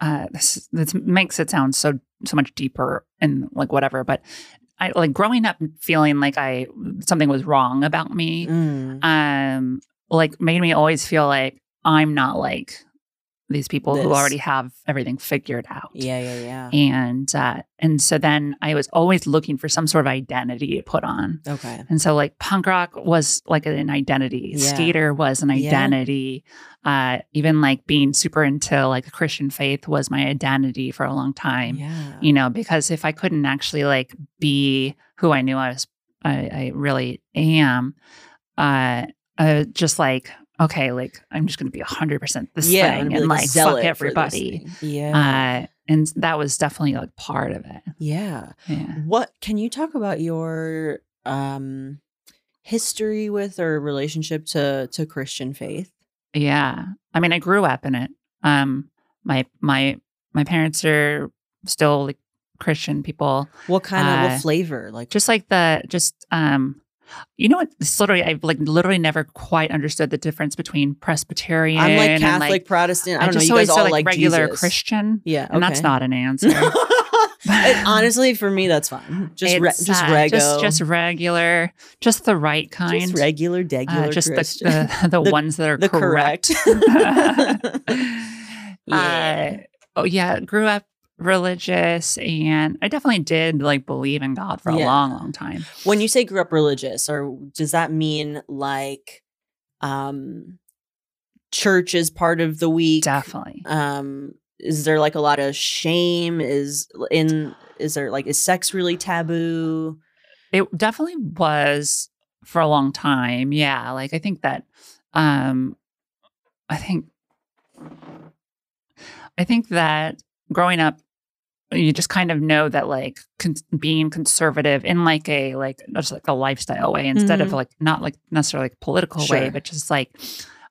uh this this makes it sound so so much deeper and like whatever, but I like growing up feeling like I something was wrong about me Mm. um like made me always feel like I'm not like these people who already have everything figured out. Yeah, yeah, yeah. And uh and so then I was always looking for some sort of identity to put on. Okay. And so like punk rock was like an identity. Yeah. Skater was an Yeah. identity. Uh even like being super into like a Christian faith was my identity for a long time. Yeah. You know, because if I couldn't actually like be who I knew I was I, I really am, uh uh just like okay, like I'm just gonna be hundred percent this yeah, thing and be, like fuck everybody. Yeah. Uh and that was definitely like part of it. yeah. Yeah. What can you talk about your um history with or relationship to to Christian faith? Yeah. I mean, I grew up in it. Um my my my parents are still like Christian people. What kind of Uh, what flavor? Like Just like the just um you know what? Literally, I've like literally never quite understood the difference between Presbyterian. I'm like and, Catholic, Protestant. I don't know. just You always guys all like, like regular Jesus. Christian, Yeah, and that's not an answer. And honestly, for me, that's fine. Just re- just uh, rego, just just regular, just the right kind. Just regular, degular uh, just the, Christian. the the The- ones that are the correct. correct. Uh, oh yeah, grew up religious, and I definitely did like believe in God for a long, long time. when you say grew up religious, or does that mean like um church is part of the week? Definitely. Um is there like a lot of shame? Is in is there like is sex really taboo? It definitely was for a long time. Yeah. Like I think that um I think I think that growing up you just kind of know that like con- being conservative in like a like just like a lifestyle way instead of Mhm. like not like necessarily like political way but just like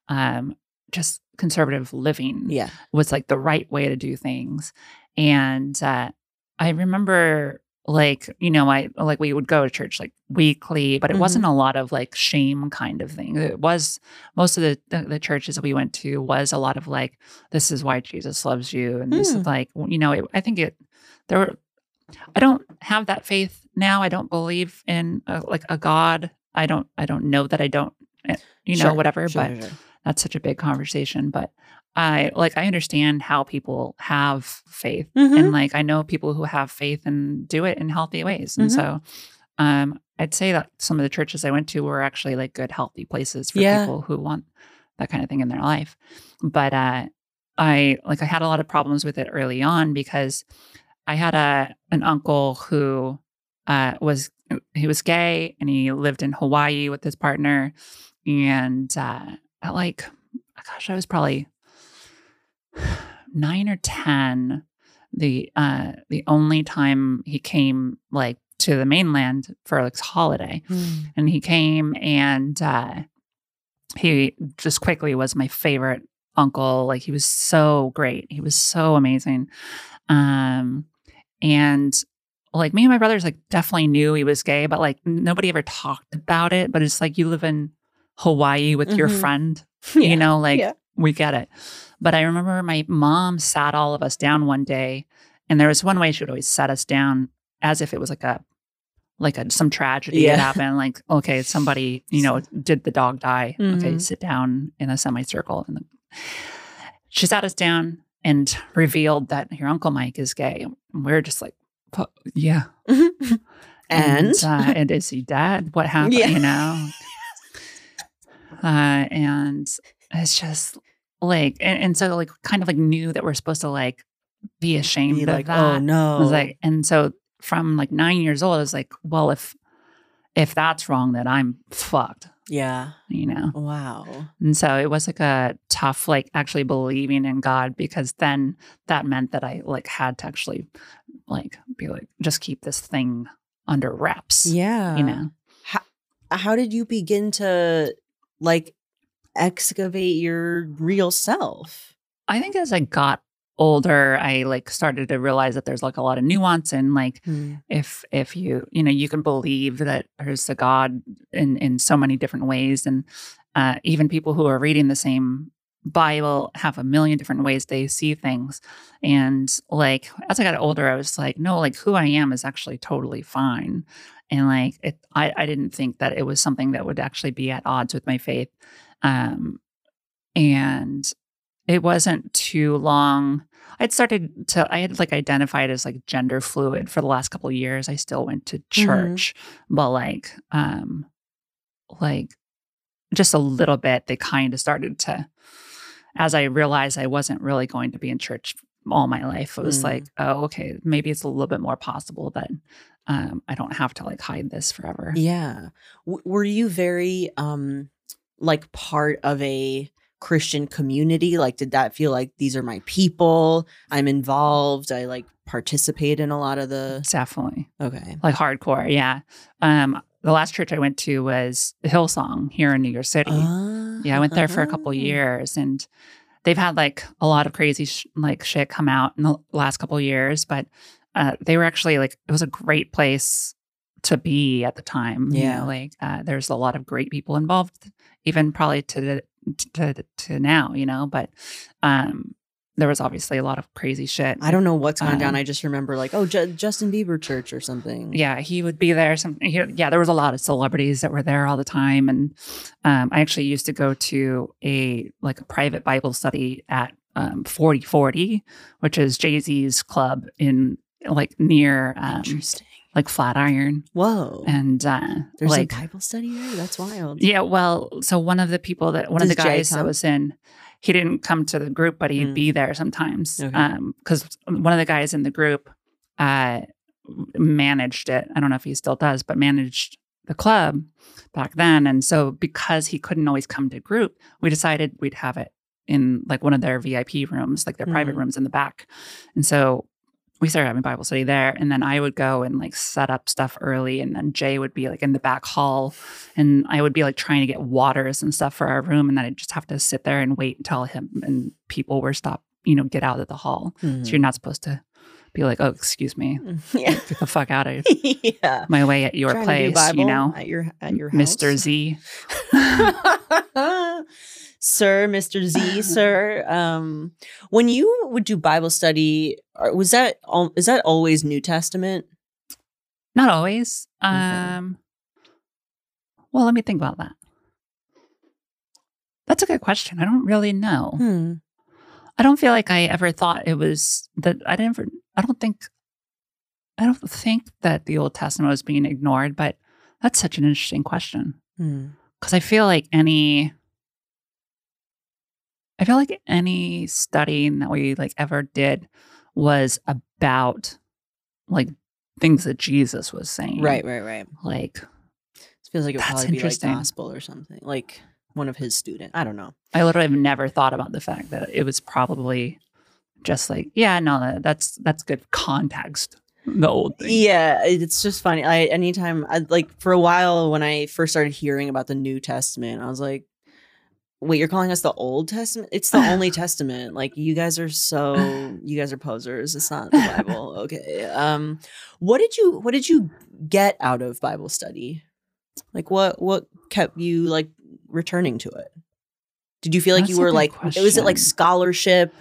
um just conservative living Yeah. was like the right way to do things. And uh, I remember like, you know, I like we would go to church like weekly, but it Mhm. wasn't a lot of like shame kind of thing. It was most of the, the the churches that we went to was a lot of like, this is why Jesus loves you. And this Hmm. is like, you know, it, I think it, there were, I don't have that faith now. I don't believe in a, like a God. I don't, I don't know that I don't, eh, you know, Sure, whatever, sure, but sure. that's such a big conversation but i like i understand how people have faith Mhm. and like i know people who have faith and do it in healthy ways and Mhm. so um i'd say that some of the churches i went to were actually like good healthy places for Yeah. people who want that kind of thing in their life but uh i like i had a lot of problems with it early on because i had a an uncle who uh was he was gay and he lived in hawaii with his partner and uh at like gosh i was probably nine or ten the uh the only time he came like to the mainland for like holiday Hmm. and he came and uh he just quickly was my favorite uncle like he was so great he was so amazing um and like me and my brothers like definitely knew he was gay but like nobody ever talked about it but it's like you live in hawaii with your Mhm. friend Yeah. you know like Yeah. we get it but i remember my mom sat all of us down one day and there was one way she would always set us down as if it was like a like a some tragedy Yeah. had happened like okay somebody you know did the dog die okay Mhm. sit down in a semicircle and she sat us down and revealed that your uncle mike is gay and we are just like "Pu- yeah and uh, and is he dead? What happened? Yeah. You know, uh, and it's just like, and, and so like, kind of like knew that we're supposed to like be ashamed be of like, that. oh no. I was like, and so from like nine years old, I was like, well, if if that's wrong, then I'm fucked. yeah. You know, Wow. and so it was like a tough, like actually believing in God because then that meant that I like had to actually like be like, just keep this thing under wraps. Yeah. You know, How did you begin to like excavate your real self? I think as I got older, I like started to realize that there's like a lot of nuance and like if if you you know you can believe that there's a God in in so many different ways, and uh, even people who are reading the same Bible have a million different ways they see things. And like as I got older, I was like, no, like who I am is actually totally fine. And like it, I I didn't think that it was something that would actually be at odds with my faith. Um, and it wasn't too long. I'd started to I had like identified as like gender fluid for the last couple of years. I still went to church, but like um like just a little bit they kind of started to as I realized I wasn't really going to be in church all my life. It was Mm. like, oh, okay, maybe it's a little bit more possible that um I don't have to like hide this forever. Yeah. W- were you very um like part of a Christian community? Like did that feel like these are my people? I'm involved. I like participate in a lot of the Definitely. Okay. Like hardcore, yeah. Um the last church I went to was Hillsong here in New York City. Yeah, I went there for a couple Ah. years and they've had like a lot of crazy sh- like shit come out in the last couple years, but uh, they were actually like it was a great place to be at the time. you Yeah. know, like uh, there's a lot of great people involved, even probably to the, to to now, you know. But um, there was obviously a lot of crazy shit. I don't know what's going down. Um, I just remember like, oh, Ju- Justin Bieber church or something. yeah, he would be there. Some, he, yeah, there was a lot of celebrities that were there all the time, and um, I actually used to go to a like a private Bible study at um, Forty Forty, which is Jay Z's club in like near um, Interesting. Like Flatiron, Whoa. and uh, There's like a Bible study there? That's wild. yeah, well, so one of the people that one of the guys that was in, he didn't come to the group, but he'd Mm. be there sometimes. Okay. Um, because one of the guys in the group, uh, managed it. I don't know if he still does, but managed the club back then. And so because he couldn't always come to group, we decided we'd have it in like one of their VIP rooms, like their private Mhm. rooms in the back. And so we started having Bible study there. And then I would go and like set up stuff early. And then Jay would be like in the back hall. And I would be like trying to get waters and stuff for our room. And then I'd just have to sit there and wait until him and people were stopped, you know, get out of the hall. Mhm. So you're not supposed to be like, oh, excuse me, yeah. get the fuck out of yeah. my way at your Trying place, you know, at your at your house. Mr. Z. sir, Mr. Z, sir. Um, when you would do Bible study, was that al- is that always New Testament? Not always. Okay. Um, well, let me think about that. That's a good question. I don't really know. Hmm. I don't feel like I ever thought it was that I didn't. I don't think. I don't think that the Old Testament was being ignored, but that's such an interesting question Hmm. because I feel like any. I feel like any studying that we like ever did was about like things that Jesus was saying. Right, right, right. Like It feels like it would probably be like gospel or something, like one of his students. I don't know. I literally have never thought about the fact that it was probably just like, yeah, no, that- that's that's good context. The old thing. Yeah, it's just funny. I anytime I like for a while when I first started hearing about the New Testament, I was like, "Wait, you're calling us the Old Testament? It's the only testament. Like you guys are so you guys are posers. It's not the Bible." okay. Um what did you what did you get out of Bible study? Like what what kept you like returning to it? Did you feel like That's you were like was it like scholarship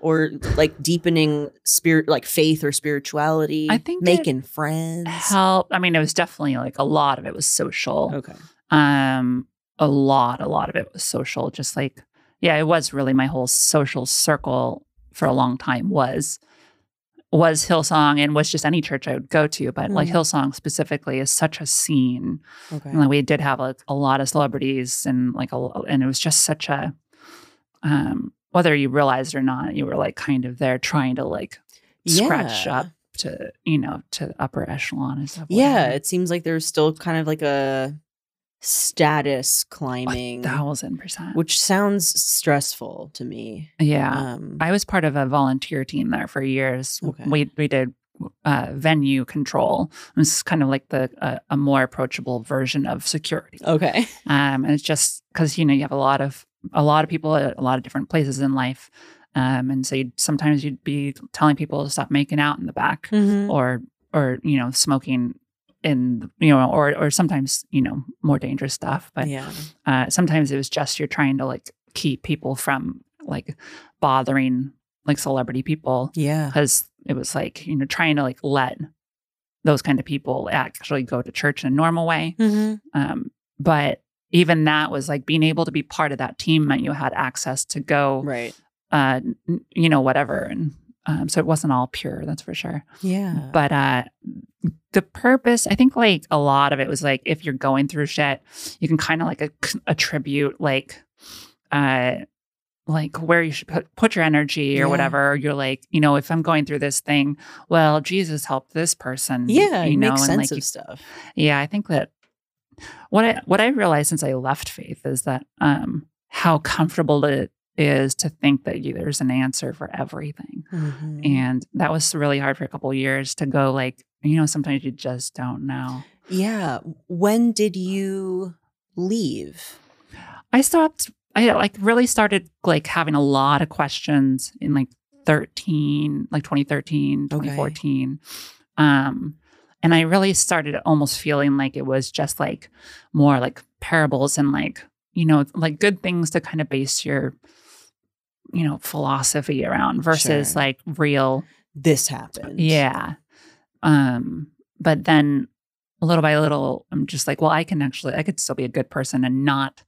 or like deepening spirit like faith or spirituality? I think making friends. Help. I mean, it was definitely like a lot of it was social. Okay. Um, a lot, a lot of it was social. Just like, yeah, it was really my whole social circle for a long time was was Hillsong and was just any church I would go to, but like Mhm. Hillsong specifically is such a scene. Okay. And like we did have like a lot of celebrities and like a and it was just such a um whether you realized or not, you were like kind of there trying to like scratch Yeah. up to you know to upper echelon and stuff. Yeah, it seems like there's still kind of like a status a climbing, thousand percent. which sounds stressful to me. yeah, Um, I was part of a volunteer team there for years. Okay. We we did uh, venue control. This is kind of like the uh, a more approachable version of security. okay. Um, and it's just because you know you have a lot of a lot of people at a lot of different places in life, um, and so you'd, sometimes you'd be telling people to stop making out in the back, Mhm. or or you know smoking in you know or or sometimes you know more dangerous stuff. But yeah. uh, sometimes it was just you're trying to like keep people from like bothering like celebrity people Yeah. because it was like you know trying to like let those kind of people actually go to church in a normal way Mhm. um, but even that was like being able to be part of that team meant you had access to go Right. uh, you know whatever and um, so it wasn't all pure that's for sure Yeah. but uh the purpose i think like a lot of it was like if you're going through shit you can kind of like ac- attribute like uh like where you should put, put your energy or Yeah. whatever you're like you know if i'm going through this thing well jesus helped this person yeah, you know makes and sense like of you- stuff. yeah i think that what i what i realized since i left faith is that um how comfortable it is to think that you, there's an answer for everything Mhm. and that was really hard for a couple of years to go like you know sometimes you just don't know yeah. When did you leave? i stopped i like really started like having a lot of questions in like 13 like 2013 Okay. 2014 um and i really started almost feeling like it was just like more like parables and like you know like good things to kind of base your you know, philosophy around versus Sure. like real This happened. yeah. Um, but then little by little, I'm just like, well, I can actually, I could still be a good person and not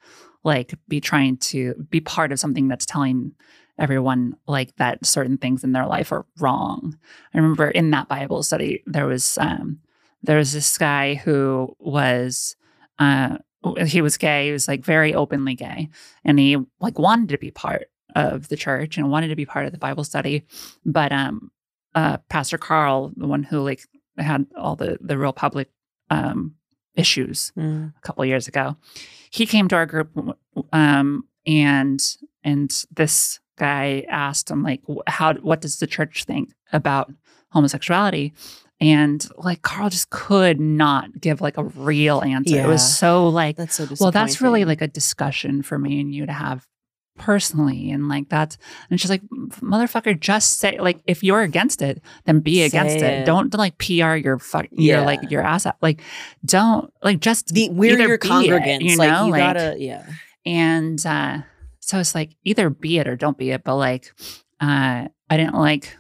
like be trying to be part of something that's telling everyone like that certain things in their life are wrong. I remember in that Bible study, there was, um, there was this guy who was, uh, he was gay. He was like very openly gay, and he like wanted to be part of the church and wanted to be part of the Bible study, but um, uh, Pastor Carl, the one who like had all the the real public um, issues Mm. a couple years ago, he came to our group, um, and and this guy asked him like, how what does the church think about homosexuality? And like Carl just could not give like a real answer. It was so like That's so well that's really like a discussion for me and you to have personally and like that's and she's like motherfucker just say like if you're against it then be against it. it. don't like pr your fuck Yeah. your like your ass out like don't like just the we're your be it, congregants. you like know you like gotta yeah. and uh so it's like either be it or don't be it but like uh i didn't like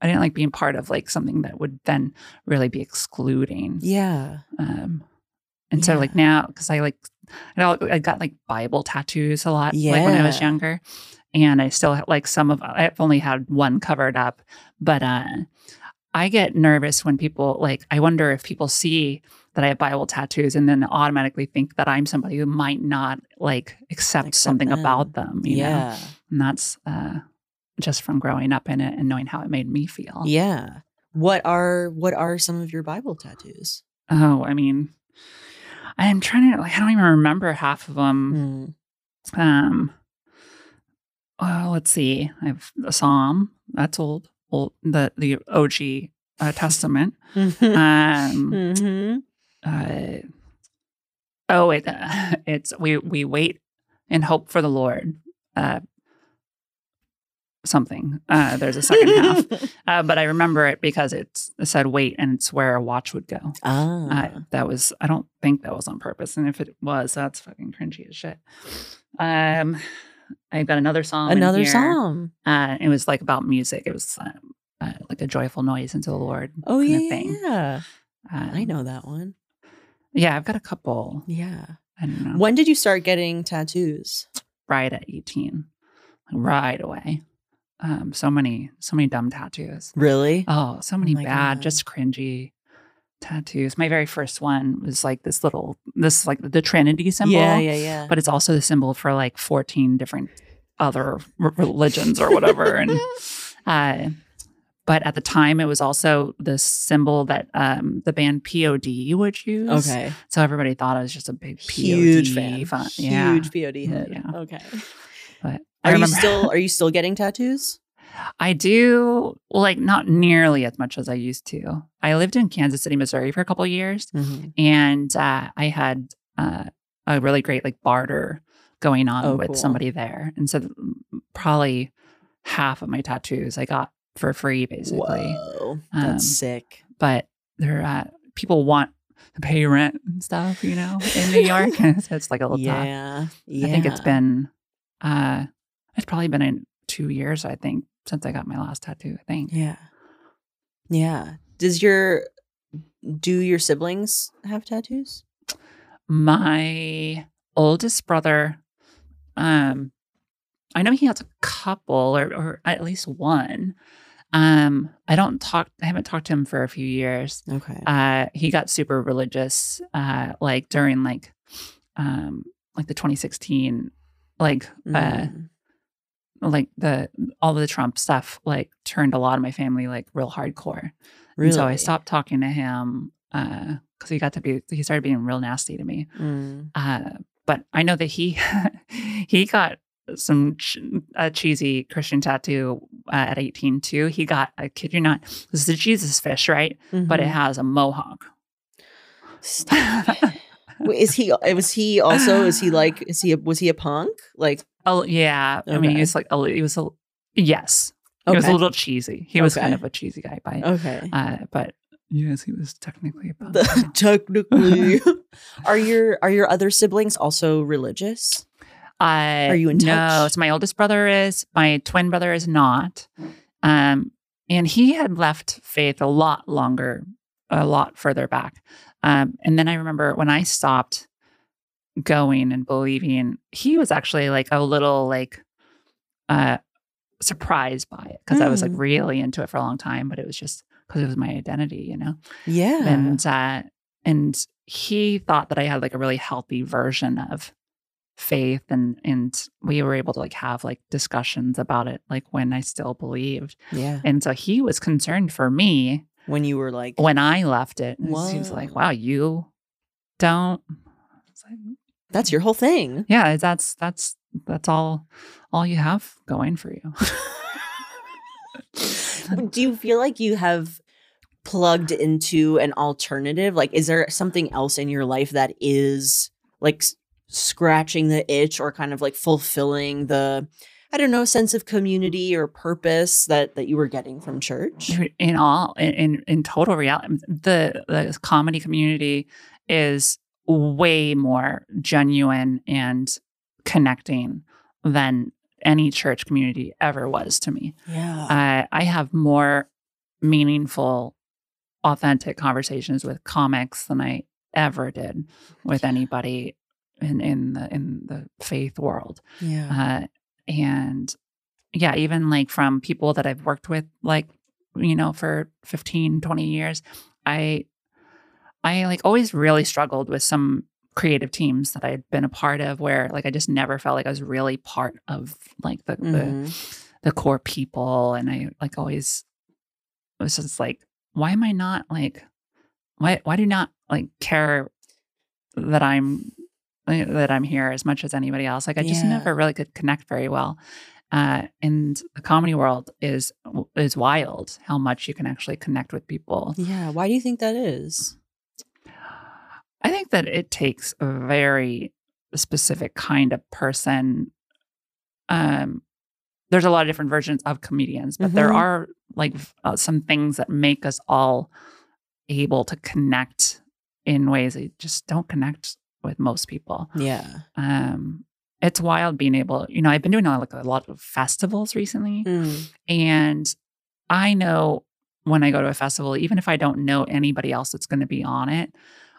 i didn't like being part of like something that would then really be excluding Yeah. um and so like now because i like I, got like bible tattoos a lot like when i was younger and i still have like some of i've only had one covered up but uh i get nervous when people like i wonder if people see that i have bible tattoos and then automatically think that i'm somebody who might not like accept, Accept something them. about them you know yeah. and that's uh just from growing up in it and knowing how it made me feel Yeah. What are what are some of your Bible tattoos? oh i mean i'm trying to like i don't even remember half of them Mm. Um, well, let's see. I have a Psalm. That's old. Old the the OG uh, Testament. Um, Mhm. uh, oh, it uh, it's we we wait and hope for the Lord. Uh, something. Uh, there's a second half, uh, but I remember it because it's, it said wait, and it's where a watch would go. ah. Uh, that was I don't think that was on purpose, and if it was, that's fucking cringy as shit. Um, I've got another song. in Another song. Uh, it was like about music. It was um, uh, like a joyful noise into the Lord. Oh kind yeah, of thing. yeah. Um, I know that one. Yeah, I've got a couple. Yeah. I don't know. When did you start getting tattoos? Right at eighteen, right away. Um, so many, so many dumb tattoos. Really? Oh, so many my bad, God. just cringy tattoos. My very first one was like this little, this like the Trinity symbol. Yeah, yeah, yeah. but it's also the symbol for like 14 different other religions or whatever and uh but at the time it was also the symbol that um the band POD would use. okay. So everybody thought I was just a big POD Huge fan. Yeah. Huge POD head. Yeah. Okay. But Are you still are you still getting tattoos? I do like not nearly as much as I used to. I lived in Kansas City, Missouri for a couple of years Mm-hmm. and uh, I had uh, a really great like barter going on Oh, with cool. somebody there, and so probably half of my tattoos I got for free, basically. Whoa. That's Um, sick. But they're uh, people want to pay rent and stuff, you know, in New York, so it's like a little tough. Yeah. Yeah. I think it's been, uh, it's probably been in two years. I think since I got my last tattoo. I think. Yeah. Yeah. Does your do your siblings have tattoos? my oldest brother um i know he has a couple or, or at least one um i don't talk i haven't talked to him for a few years Okay. uh he got super religious uh like during like um like the 2016 like uh Mm. Like the all of the trump stuff like turned a lot of my family like real hardcore really? and so i stopped talking to him uh because he got to be he started being real nasty to me Mm. uh, but I know that he he got some ch- a cheesy Christian tattoo uh, at 18 too. He got, I kid you not, this is a Jesus fish, right? But it Mhm. has a mohawk. Stop is he was he also is he like is he a, was he a punk? Like oh yeah, I mean Okay. he was like a, he was a yes, he was a little cheesy. He was kind of a cheesy guy, by okay. uh, but yes, he was technically a punk. Technically are your are your other siblings also religious? Uh, Are you in touch? No, so my oldest brother is. My twin brother is not. Um, and he had left faith a lot longer, a lot further back. Um, and then I remember when I stopped going and believing, he was actually like a little like uh surprised by it because I was like Mm. really into it for a long time, but it was just because it was my identity, you know Yeah. and uh, and he thought that I had like a really healthy version of faith, and and we were able to like have like discussions about it, like when I still believed, yeah. and so he was concerned for me When you were like, when I left it. He was like, "Wow, you don't." It's like, mm. that's your whole thing. yeah, that's that's that's all all you have going for you. Do you feel like you have plugged into an alternative? Like, is there something else in your life that is like scratching the itch or kind of like fulfilling the, I don't know, sense of community or purpose that that you were getting from church? in all in, in total reality the the comedy community is way more genuine and connecting than any church community ever was to me Yeah. uh, i have more meaningful authentic conversations with comics than i ever did with anybody in in the in the faith world yeah. uh, and yeah even like from people that i've worked with like you know for 15 20 years i i like always really struggled with some creative teams that i'd been a part of where like i just never felt like i was really part of like the the, Mhm. the core people and i like always was just like why am i not like why why do you not like care that i'm that i'm here as much as anybody else like i just Yeah. never really could connect very well uh, and the comedy world is is wild how much you can actually connect with people Yeah. Why do you think that is? I think that it takes a very specific kind of person. Um, there's a lot of different versions of comedians, but there Mhm. are like uh, some things that make us all able to connect in ways that just don't connect with most people. Yeah. Um, it's wild being able, you know, I've been doing a, like a lot of festivals recently, Mm. and I know when I go to a festival, even if I don't know anybody else that's going to be on it,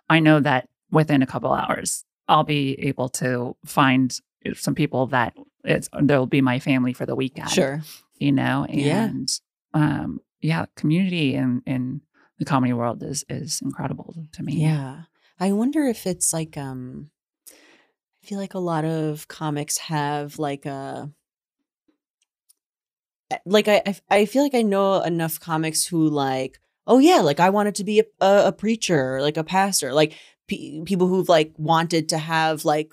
I know that within a couple hours, I'll be able to find some people that it's they'll be my family for the weekend. Sure. You know, Yeah. and um yeah, community in in the comedy world is is incredible to me. Yeah. I wonder if it's like um I feel like a lot of comics have like a eh, like I I- feel like I know enough comics who like oh yeah like I wanted to be a, a, preacher like a pastor like pe- people who've like wanted to have like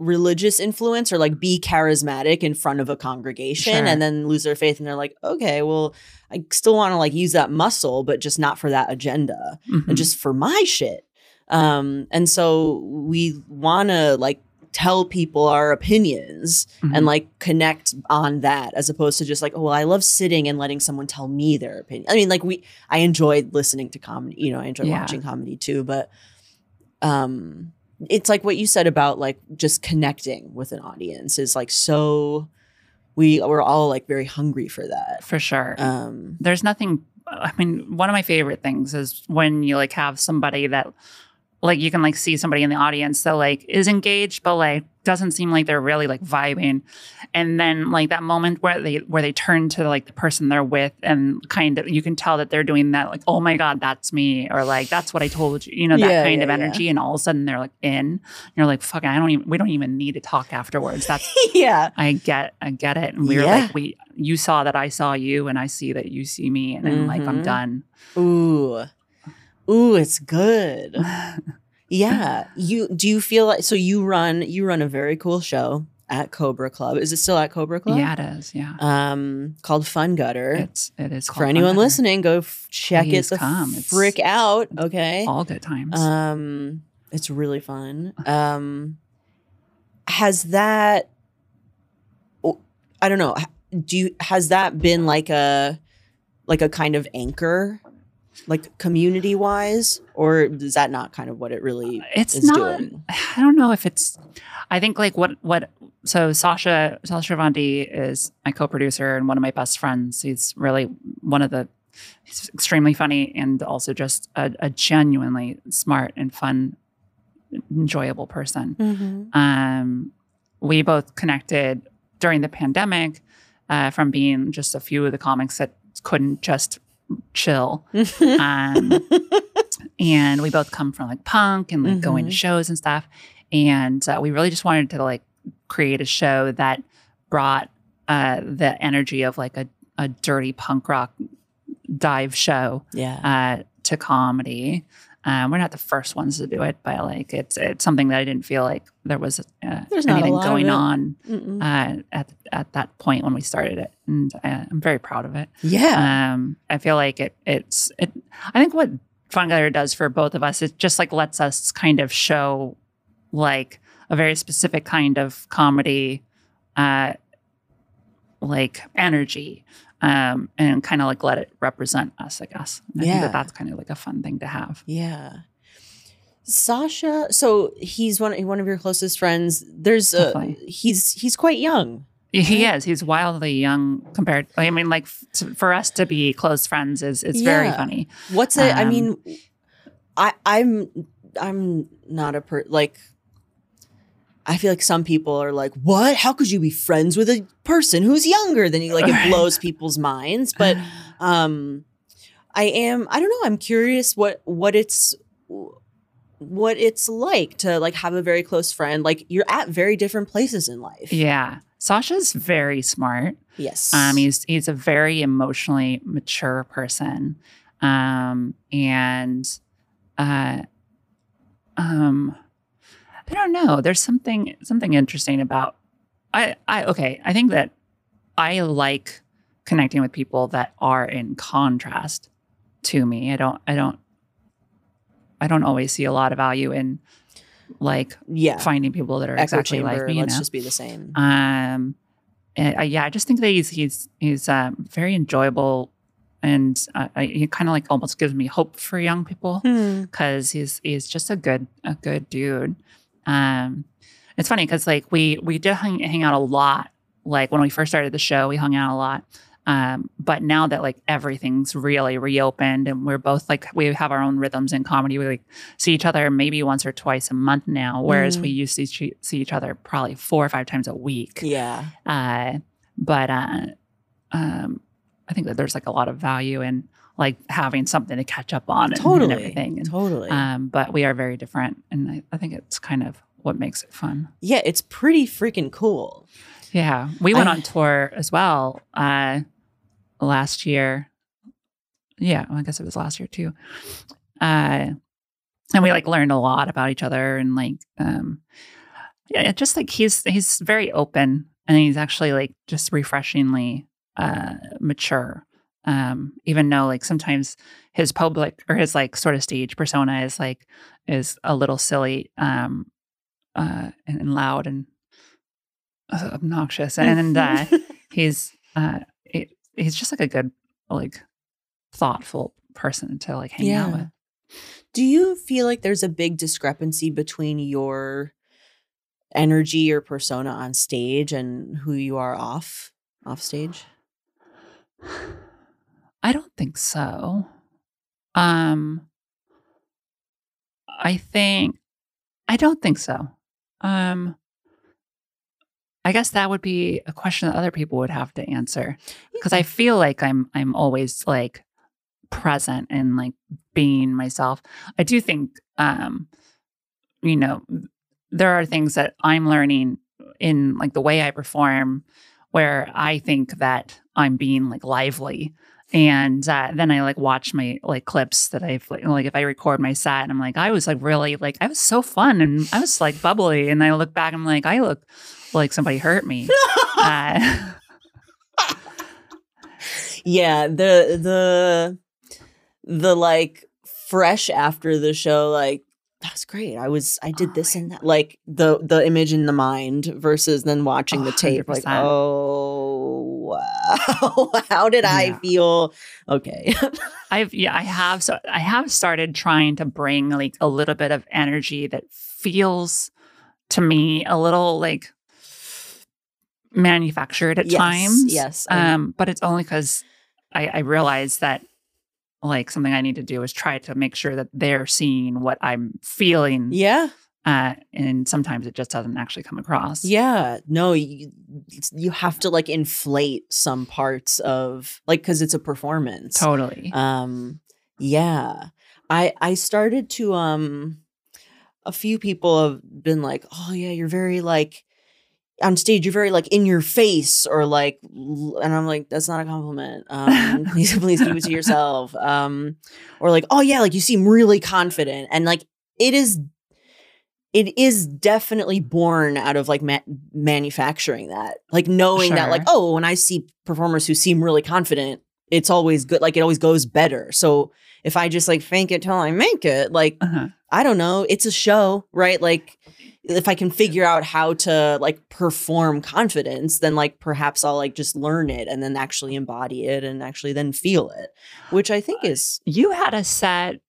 religious influence or like be charismatic in front of a congregation Sure. and then lose their faith and they're like okay well I still want to like use that muscle but just not for that agenda Mhm. and just for my shit. Um, and so we want to like tell people our opinions Mhm. and like connect on that as opposed to just like, oh, well, I love sitting and letting someone tell me their opinion. I mean, like we, I enjoyed listening to comedy, you know, I enjoy Yeah. watching comedy too, but, um, it's like what you said about like just connecting with an audience is like so we we're all like very hungry for that. for sure. Um, there's nothing i mean one of my favorite things is when you like have somebody that like you can like see somebody in the audience that like is engaged but like doesn't seem like they're really like vibing and then like that moment where they where they turn to like the person they're with and kind of you can tell that they're doing that like oh my god that's me or like that's what i told you you know that Yeah, kind yeah, of yeah. energy and all of a sudden they're like in and you're like fuck i don't even we don't even need to talk afterwards that's yeah. I get, I get it. And we were Yeah. like, we, you saw that I saw you, and I see that you see me, and then like I'm Mhm. done. Ooh. Ooh, it's good. Yeah. You do you feel like so you run you run a very cool show at Cobra Club. Is it still at Cobra Club? yeah, it is. Yeah, Um called Fun Gutter. it's it is. For anyone listening, go f- check Please it the come. It's frick out. Okay. all good times. Um it's really fun. Um has that I don't know. Do you has that been like a like a kind of anchor like community wise, or is that not kind of what it really It's is not. doing? I don't know if it's. I think like what what. So Sasha Sasha Vondi is my co-producer and one of my best friends. He's really one of the. He's extremely funny and also just a, a genuinely smart and fun, enjoyable person. Mm-hmm. Um, we both connected during the pandemic uh, from being just a few of the comics that couldn't just chill. Um, and we both come from like punk and like going to shows and stuff. And uh, we really just wanted to like create a show that brought uh, the energy of like a, a dirty punk rock dive show yeah. uh, to comedy. Um, we're not the first ones to do it, but like it's it's something that I didn't feel like there was uh, There's not a anything going on uh, at at that point when we started it, and uh, I'm very proud of it. yeah. Um, I feel like it it's it. I think what Fun does for both of us, it just like lets us kind of show like a very specific kind of comedy, uh, like energy, um, and kind of like let it represent us. I guess. I think Yeah. that that's kind of like a fun thing to have. Yeah. Sasha, so he's one one of your closest friends. There's a Definitely. he's he's quite young. He is. He's wildly young compared. I mean, like f- for us to be close friends is it's very funny. What's it? I Um, mean, I I'm I'm not a per like. I feel like some people are like, "What? How could you be friends with a person who's younger than you?" Like it blows people's minds. But um, I am. I don't know. I'm curious what what it's what it's like to like have a very close friend. Like you're at very different places in life. yeah, Sasha's very smart. Yes. Um, he's he's a very emotionally mature person, um, and uh, um, I don't know. There's something something interesting about I I okay. I think that I like connecting with people that are in contrast to me. I don't I don't I don't always see a lot of value in like yeah. finding people that are Echo exactly chamber. like me. Let's know? just be the same. Um, and, uh, yeah, I just think that he's he's he's um, very enjoyable, and uh, I- he kind of like almost gives me hope for young people Hmm. because he's he's just a good a good dude. Um, it's funny because like we we did hang, hang out a lot. Like when we first started the show, we hung out a lot. Um, but now that like everything's really reopened and we're both like we have our own rhythms in comedy, we like see each other maybe once or twice a month now, whereas Mm. we used to see each other probably four or five times a week. Yeah. Uh, but uh, um, I think that there's like a lot of value in like having something to catch up on and, and Totally. everything. And, Totally. um, but we are very different, and I, I think it's kind of what makes it fun. yeah, it's pretty freaking cool. Yeah, we went I- on tour as well uh, last year. Yeah, I guess it was last year too. Uh, and we like learned a lot about each other, and like, um, yeah, just like he's he's very open, and he's actually like just refreshingly uh, mature. Um, even though like sometimes his public or his like sort of stage persona is like is a little silly um, uh, and, and loud and uh, obnoxious, and uh, he's uh, he- he's just like a good like thoughtful person to like hang out with. Do you feel like there's a big discrepancy between your energy or persona on stage and who you are off off stage? I don't think so. Um I think I don't think so. Um I guess that would be a question that other people would have to answer because I feel like I'm I'm always like present and like being myself. I do think um you know there are things that I'm learning in like the way I perform where I think that I'm being like lively and uh, then I like watch my like clips that I've like, like if I record my set and I'm like I was like really like I was so fun and I was like bubbly and I look back I'm like I look like somebody hurt me. uh, yeah, the the the like fresh after the show like that's great. I was I did Oh this and that like the the image in the mind versus then watching the tape like 100%. oh wow, how did I feel? Okay. I've yeah, I have so I have started trying to bring like a little bit of energy that feels to me a little like manufactured at Yes, times. yes, Um, but it's only because I, I realize that like something I need to do is try to make sure that they're seeing what I'm feeling. yeah. Uh, and sometimes it just doesn't actually come across. Yeah. No, you, you have to like inflate some parts of like cuz it's a performance. Totally. Um yeah. I I started to um a few people have been like, "Oh yeah, you're very like on stage you're very like in your face or like and I'm like that's not a compliment. Um please please keep it to yourself. Um or like, "Oh yeah, like you seem really confident." And like it is it is definitely born out of like ma- manufacturing that. Like knowing that like, "Oh, when I see performers who seem really confident, it's always good like it always goes better." So if I just like fake it till I make it, like Uh-huh. I don't know, it's a show, right? Like if I can figure out how to like perform confidence, then like perhaps I'll like just learn it and then actually embody it and actually then feel it, which I think is You had a set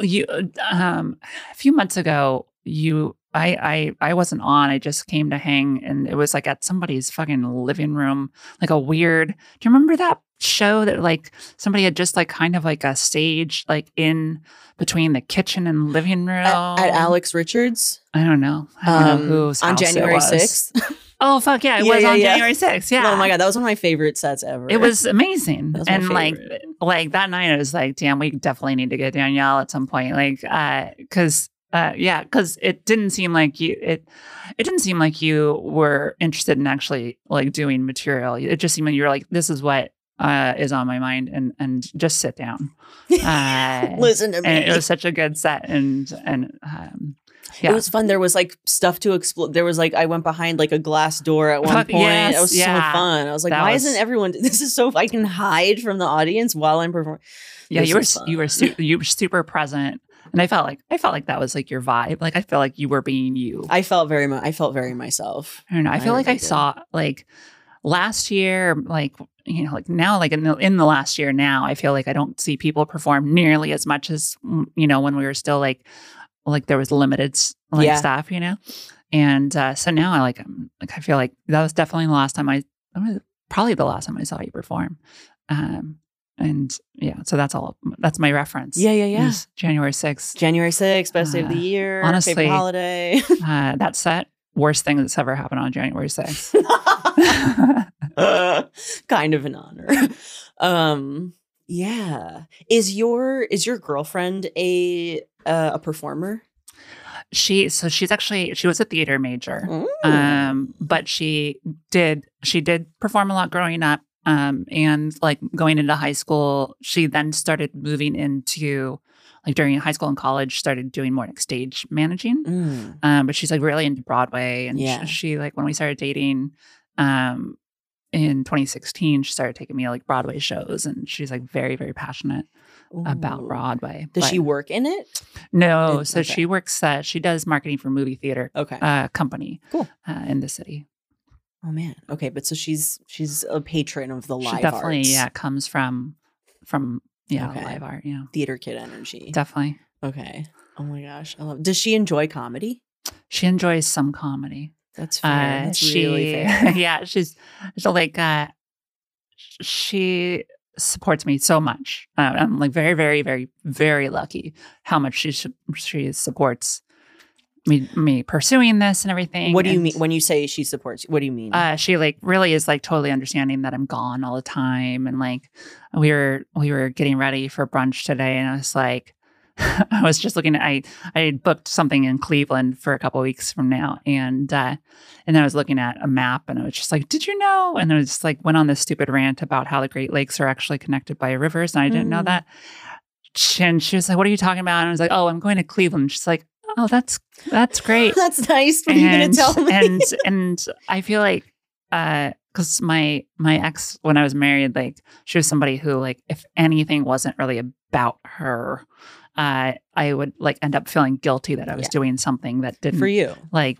you um a few months ago you I I I wasn't on. I just came to hang and it was like at somebody's fucking living room, like a weird Do you remember that show that like somebody had just like kind of like a stage like in between the kitchen and living room at, at Alex Richards I don't know. I don't um, know whose on January was. 6th. Oh fuck yeah, it Yeah, was yeah, on yeah. January 6th. Yeah. Oh my god, that was one of my favorite sets ever. It was amazing. My and like like that night I was like, damn, we definitely need to get Danielle at some point. Like uh cause uh yeah, because it didn't seem like you it it didn't seem like you were interested in actually like doing material. It just seemed like you were like, this is what uh is on my mind and and just sit down. Uh Listen to me. and it was such a good set and and um yeah. It was fun. There was like stuff to explore. There was like I went behind like a glass door at one point. yes, it was yeah. so fun. I was like, That why was- isn't everyone? This is so I can hide from the audience while I'm performing. yeah, This you were was you were su- you were super present. And I felt like I felt like that was like your vibe. Like I felt like you were being you. I felt very. much. I felt very myself. I don't know. I I feel like I did. saw like last year, like you know, like now, like in the in the last year now, I feel like I don't see people perform nearly as much as mm, you know when we were still like like there was limited like Yeah. stuff, you know. And uh, so now I like I'm like I feel like that was definitely the last time I probably the last time I saw you perform. Um, and yeah, so that's all. That's my reference. Yeah, yeah, yeah. January sixth. January 6th, best day of the Uh, year. honestly- favorite holiday. Uh, that set worst thing that's ever happened on January sixth. kind of an honor. Um, yeah. Is your is your girlfriend a uh, a performer? she so she's actually she was a theater major Mm. um but she did she did perform a lot growing up um and like going into high school she then started moving into like during high school and college started doing more like stage managing Mm. um but she's like really into broadway and Yeah. she, she like when we started dating um in 2016 she started taking me to, like broadway shows and she's like very very passionate about broadway Does But- she work in it? no so okay. she works uh, she does marketing for movie theater Okay. uh, company Cool. uh, in the city. Oh man. Okay, but so she's she's a patron of the live she definitely arts. yeah comes from from yeah Okay. live art yeah Theater kid energy. definitely. okay. Oh my gosh. I love Does she enjoy comedy? She enjoys some comedy. That's fair. Uh, That's she really fair. yeah she's so like uh, she supports me so much. Uh, I'm like very very very very lucky how much she she supports me me pursuing this and everything. What do you and- mean when you say she supports you? What do you mean? uh, she like really is like totally understanding that I'm gone all the time. And like we were we were getting ready for brunch today, and I was like, I was just looking at I I booked something in Cleveland for a couple weeks from now, and uh, and then I was looking at a map, and I was just like, did you know? And I was just like went on this stupid rant about how the Great Lakes are actually connected by rivers, and I didn't know Mm. that. And she was like, "What are you talking about?" And I was like, "Oh, I'm going to Cleveland." She's like, "Oh, that's that's great." That's nice. What are you gonna and, tell me? and and I feel like because my my ex when I was married, like she was somebody who like if anything wasn't really about her, uh, I would like end up feeling guilty that I was Yeah. doing something that didn't For you. like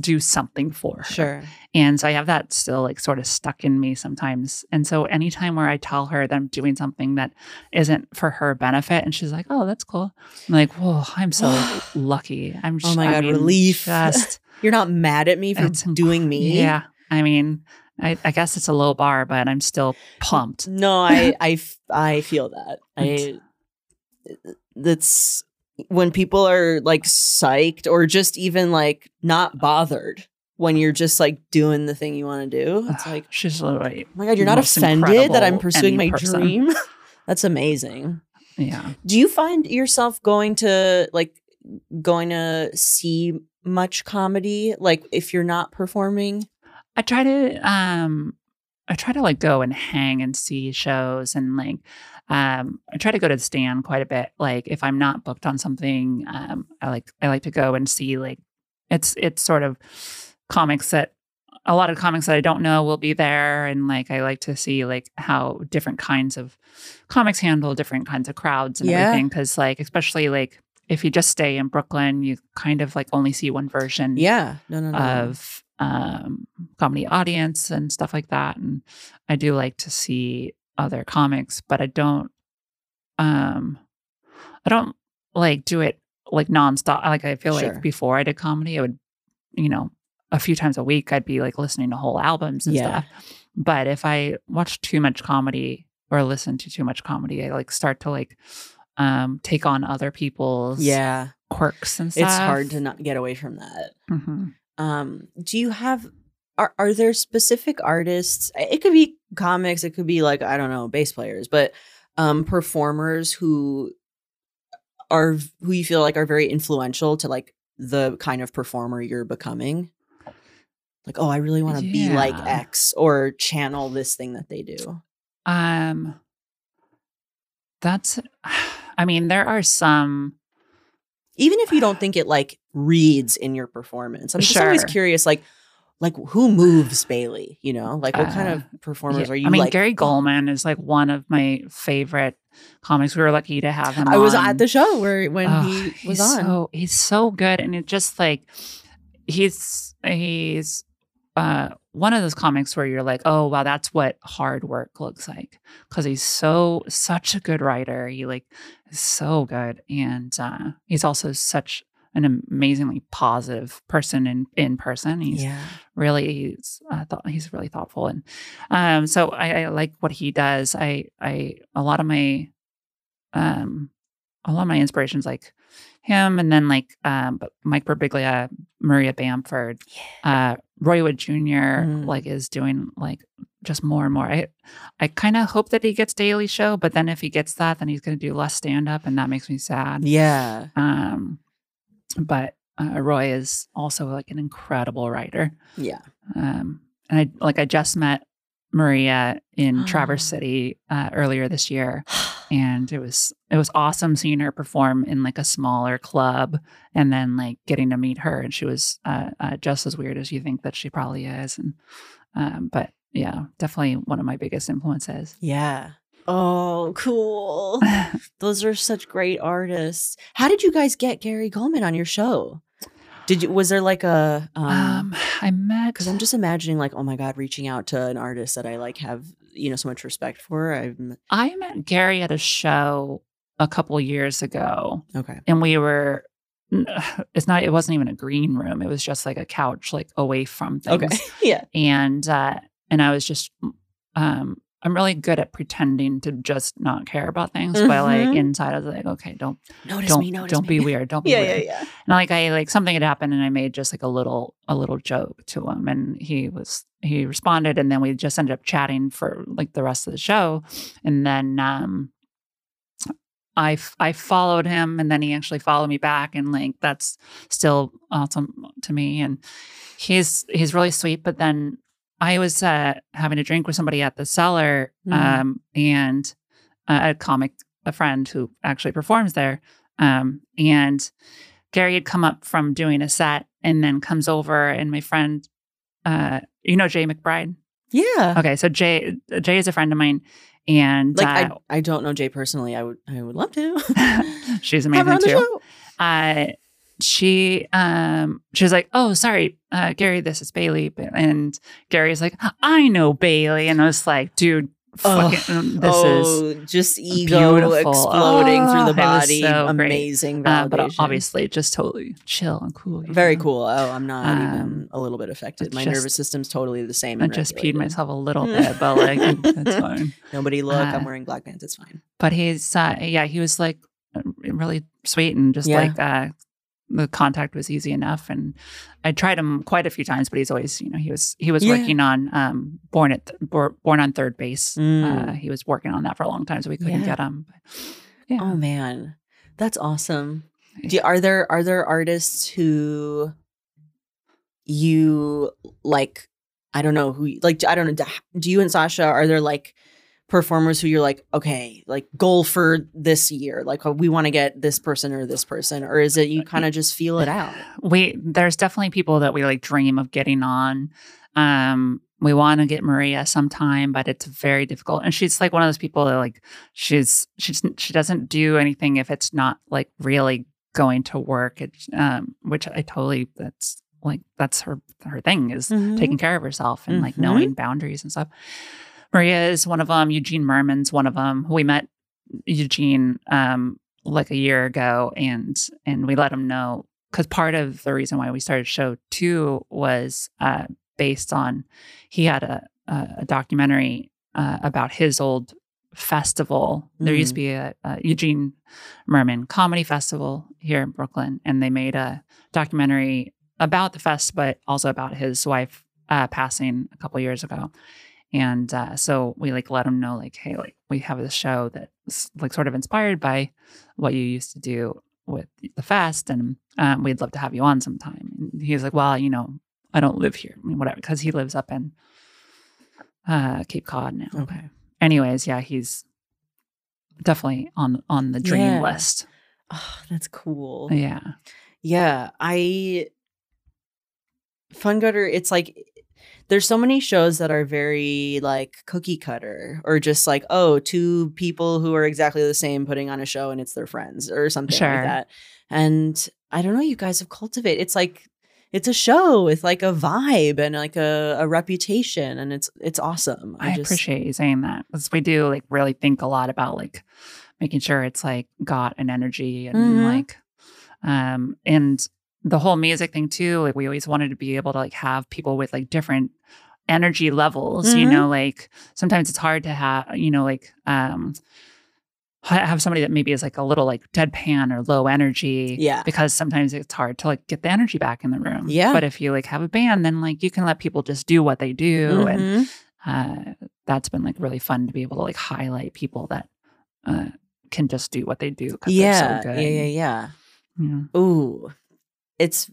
do something for her. Sure. And so I have that still like sort of stuck in me sometimes. And so anytime where I tell her that I'm doing something that isn't for her benefit, and she's like, "Oh, that's cool," I'm like, "Whoa, I'm so lucky." I'm. just Oh my I God, mean, relief. Just You're not mad at me for doing me. yeah. I mean, I, I guess it's a low bar, but I'm still pumped. No, I I feel that. I that's when people are like psyched or just even like not bothered when you're just like doing the thing you want to do. It's like, she's literally, oh my god, you're not offended that I'm pursuing my person. dream. That's amazing. yeah. Do you find yourself going to like going to see much comedy like if you're not performing? I try to um I try to like go and hang and see shows and like um I try to go to the stand quite a bit. Like if I'm not booked on something, um I like I like to go and see like it's it's sort of comics that a lot of comics that I don't know will be there and like I like to see like how different kinds of comics handle different kinds of crowds and Yeah. everything cuz like especially like if you just stay in Brooklyn, you kind of like only see one version Yeah. No, no, no. of um, comedy audience and stuff like that. And I do like to see other comics, but I don't. Um, I don't like do it like nonstop. Like I feel Sure. like before I did comedy, I would, you know, a few times a week I'd be like listening to whole albums and Yeah. stuff. But if I watch too much comedy or listen to too much comedy, I like start to like um take on other people's yeah. quirks and stuff. It's hard to not get away from that. Mhm. um do you have are, are there specific artists it could be comics it could be like i don't know bass players but um performers who are who you feel like are very influential to like the kind of performer you're becoming. Like oh i really want to be like x or channel this thing that they do. Um, that's, I mean, there are some. even if you don't think it like reads in your performance i'm just always curious like like who moves bailey you know like what kind Uh, of performers yeah, are you I mean, like Gary Gulman is like one of my favorite comics. We were lucky to have him. I was at the show where when Oh, he was on. So, he's so good, and it just like he's he's uh, one of those comics where you're like, oh wow, that's what hard work looks like because he's so such a good writer. He like is so good, and uh, he's also such an amazingly positive person in in person. He's yeah. really he's uh, thought he's really thoughtful and um so I, I like what he does i i a lot of my um a lot of my inspirations like him and then like um but mike Birbiglia, maria bamford uh roy wood jr Mm. like is doing like just more and more i i kind of hope that he gets daily show but then if he gets that then he's going to do less stand up and that makes me sad Yeah. um but uh, roy is also like an incredible writer Yeah. um, and I like I just met Maria in Traverse City uh, earlier this year, and it was it was awesome seeing her perform in like a smaller club, and then like getting to meet her, and she was uh, uh, just as weird as you think that she probably is, and um, but yeah, definitely one of my biggest influences. Yeah. Oh, cool. Those are such great artists. How did you guys get Gary Gulman on your show? Did you was there like a um um, I met because I'm just imagining like, oh my God, reaching out to an artist that I like have, you know, so much respect for. I'm I met Gary at a show a couple years ago, okay. and we were it's not it wasn't even a green room it was just like a couch like away from things Okay. yeah. and uh and i was just um i'm really good at pretending to just not care about things but like inside i was like okay don't Notice don't me, notice don't me. be weird don't be Yeah, weird yeah, yeah. and like i like something had happened and i made just like a little a little joke to him and he was he responded and then we just ended up chatting for like the rest of the show and then um I, f- I followed him and then he actually followed me back and like that's still awesome to me and he's he's really sweet but then I was uh, having a drink with somebody at the cellar Mhm. um, and uh, a comic a friend who actually performs there um, and Gary had come up from doing a set and then comes over and my friend uh, you know Jaye McBride Yeah. Okay, so Jay Jay is a friend of mine, And Like uh, I, I don't know Jay personally. I would I would love to. she's amazing too. show. uh, she um she was like, "Oh, sorry, uh, Gary, this is Bailey," and Gary's like, "I know Bailey," and I was like, "Dude, fucking, this is." oh, just ego beautiful. exploding Oh, through the body. so. Amazing Uh, but obviously, just totally chill and cool. very know? cool. Oh, I'm not Um, even a little bit affected. My just- nervous system's totally the same. I just peed myself a little bit, but like that's fine. Nobody look. I'm Uh, wearing black pants. It's fine. But he's uh, yeah, he was like really sweet and just Yeah. like uh, the contact was easy enough. And I tried him quite a few times, but he's always you know he was he was Yeah. working on um born at Bor- born on third base. Mm. Uh, he was working on that for a long time, so we couldn't Yeah. get him. But, yeah, Oh man, that's awesome. Do, are there are there artists who you like? I don't know who like. I don't know. Do you and Sasha are there like performers who you're like okay like goal for this year like oh, we want to get this person or this person or is it you kind of just feel it out we there's definitely people that we like dream of getting on. Um, we want to get Maria sometime, but it's very difficult. And she's like one of those people that like she's she's she doesn't do anything if it's not like really going to work. It, um, which I totally that's like that's her her thing is Mhm. taking care of herself and like Mhm. knowing boundaries and stuff. Maria is one of them. Eugene Mirman's one of them. We met Eugene um, like a year ago, and and we let him know because part of the reason why we started show two was uh, based on he had a a, a documentary uh, about his old festival. There used to be a, a Eugene Mirman comedy festival here in Brooklyn, and they made a documentary about the fest, but also about his wife uh, passing a couple years ago. And uh, so we like let him know, like, hey, like we have this show that's like sort of inspired by what you used to do with the fest, and um, we'd love to have you on sometime. And he was like, well, you know, I don't live here, I mean, whatever, because he lives up in uh, Cape Cod now. okay Anyways, yeah, he's definitely on on the dream Yeah. list. oh that's cool Yeah, Yeah, I Fun Gutter, it's like there's so many shows that are very like cookie cutter or just like, oh, two people who are exactly the same putting on a show and it's their friends or something Sure. like that. And I don't know, you guys have cultivated it's like it's a show with like a vibe and like a, a reputation and it's it's awesome. I, appreciate you saying that because we do like really think a lot about like making sure it's like got an energy and Mhm. like um and the whole music thing too like we always wanted to be able to like have people with like different energy levels you Mhm. know like sometimes it's hard to have you know like um have somebody that maybe is like a little like deadpan or low energy Yeah. because sometimes it's hard to like get the energy back in the room Yeah. but if you like have a band then like you can let people just do what they do and Mhm. uh, that's been like really fun to be able to like highlight people that uh, can just do what they do yeah, they're so good. yeah, yeah, yeah. Yeah. Ooh, it's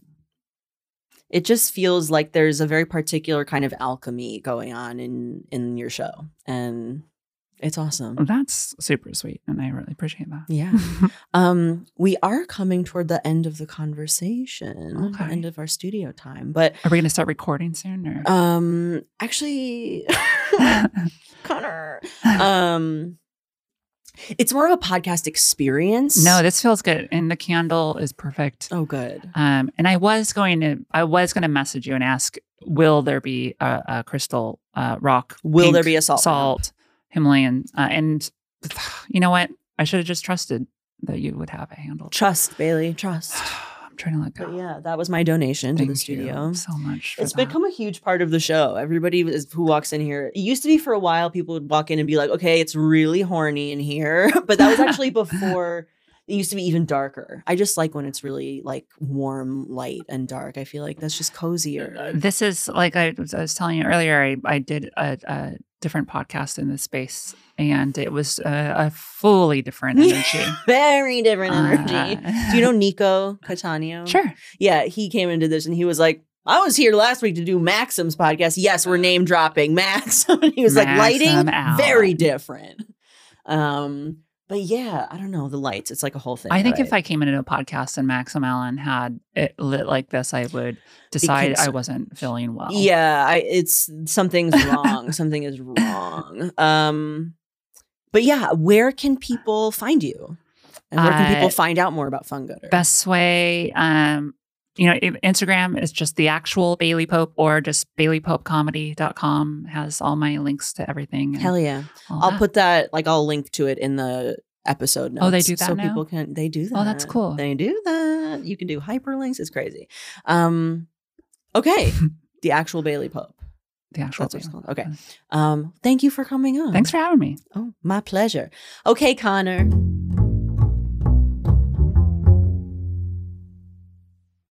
it just feels like there's a very particular kind of alchemy going on in in your show, and it's awesome. That's super sweet, and I really appreciate that. Yeah. Um, we are coming toward the end of the conversation, the end of our studio time, but Are we going to start recording soon? Or? um, actually, Connor, um, it's more of a podcast experience. no, this feels good, and the candle is perfect. Oh, good. Um, and I was going to, I was going to message you and ask, will there be a, a crystal uh, rock? Will there be a salt? salt Himalayan? Uh, and you know what? I should have just trusted that you would have a handle. Trust, Bailey. Trust. I'm trying to let go. But yeah, that was my donation to the studio. you so much. For It's that. become a huge part of the show. Everybody is, who walks in here. It used to be for a while, people would walk in and be like, okay, it's really horny in here. but that was actually before it used to be even darker. I just like when it's really like warm, light, and dark. I feel like that's just cozier. This is like I was, I was telling you earlier. I, I did a, a different podcast in this space, and it was a, a fully different energy. Very different energy. Uh, Do you know Nico Catania? Sure. Yeah, he came into this and he was like, I was here last week to do Maxim's podcast. Yes, we're name dropping Max. he was like, lighting, Maxim very different. Um, but yeah, I don't know the lights. It's like a whole thing. I think if? I came into a podcast and Maxim Allen had it lit like this, I would decide I wasn't feeling well. yeah, I it's something's wrong. Something is wrong. Um, but yeah, where can people find you? And where can people Uh, find out more about Fun Gutter? Best way, um, you know, Instagram is just the actual Bailey Pope or just baileypopecomedy.com has all my links to everything. and Hell yeah. I'll that. put that, like, I'll link to it in the episode notes. Oh, they do that So now? people can, they do that. Oh, that's cool. They do that. You can do hyperlinks. It's crazy. Um, okay. the actual Bailey Pope. the actual That's what it's Bailey. called. Okay. Um, thank you for coming on. Thanks for having me. Oh, my pleasure. Okay, Connor.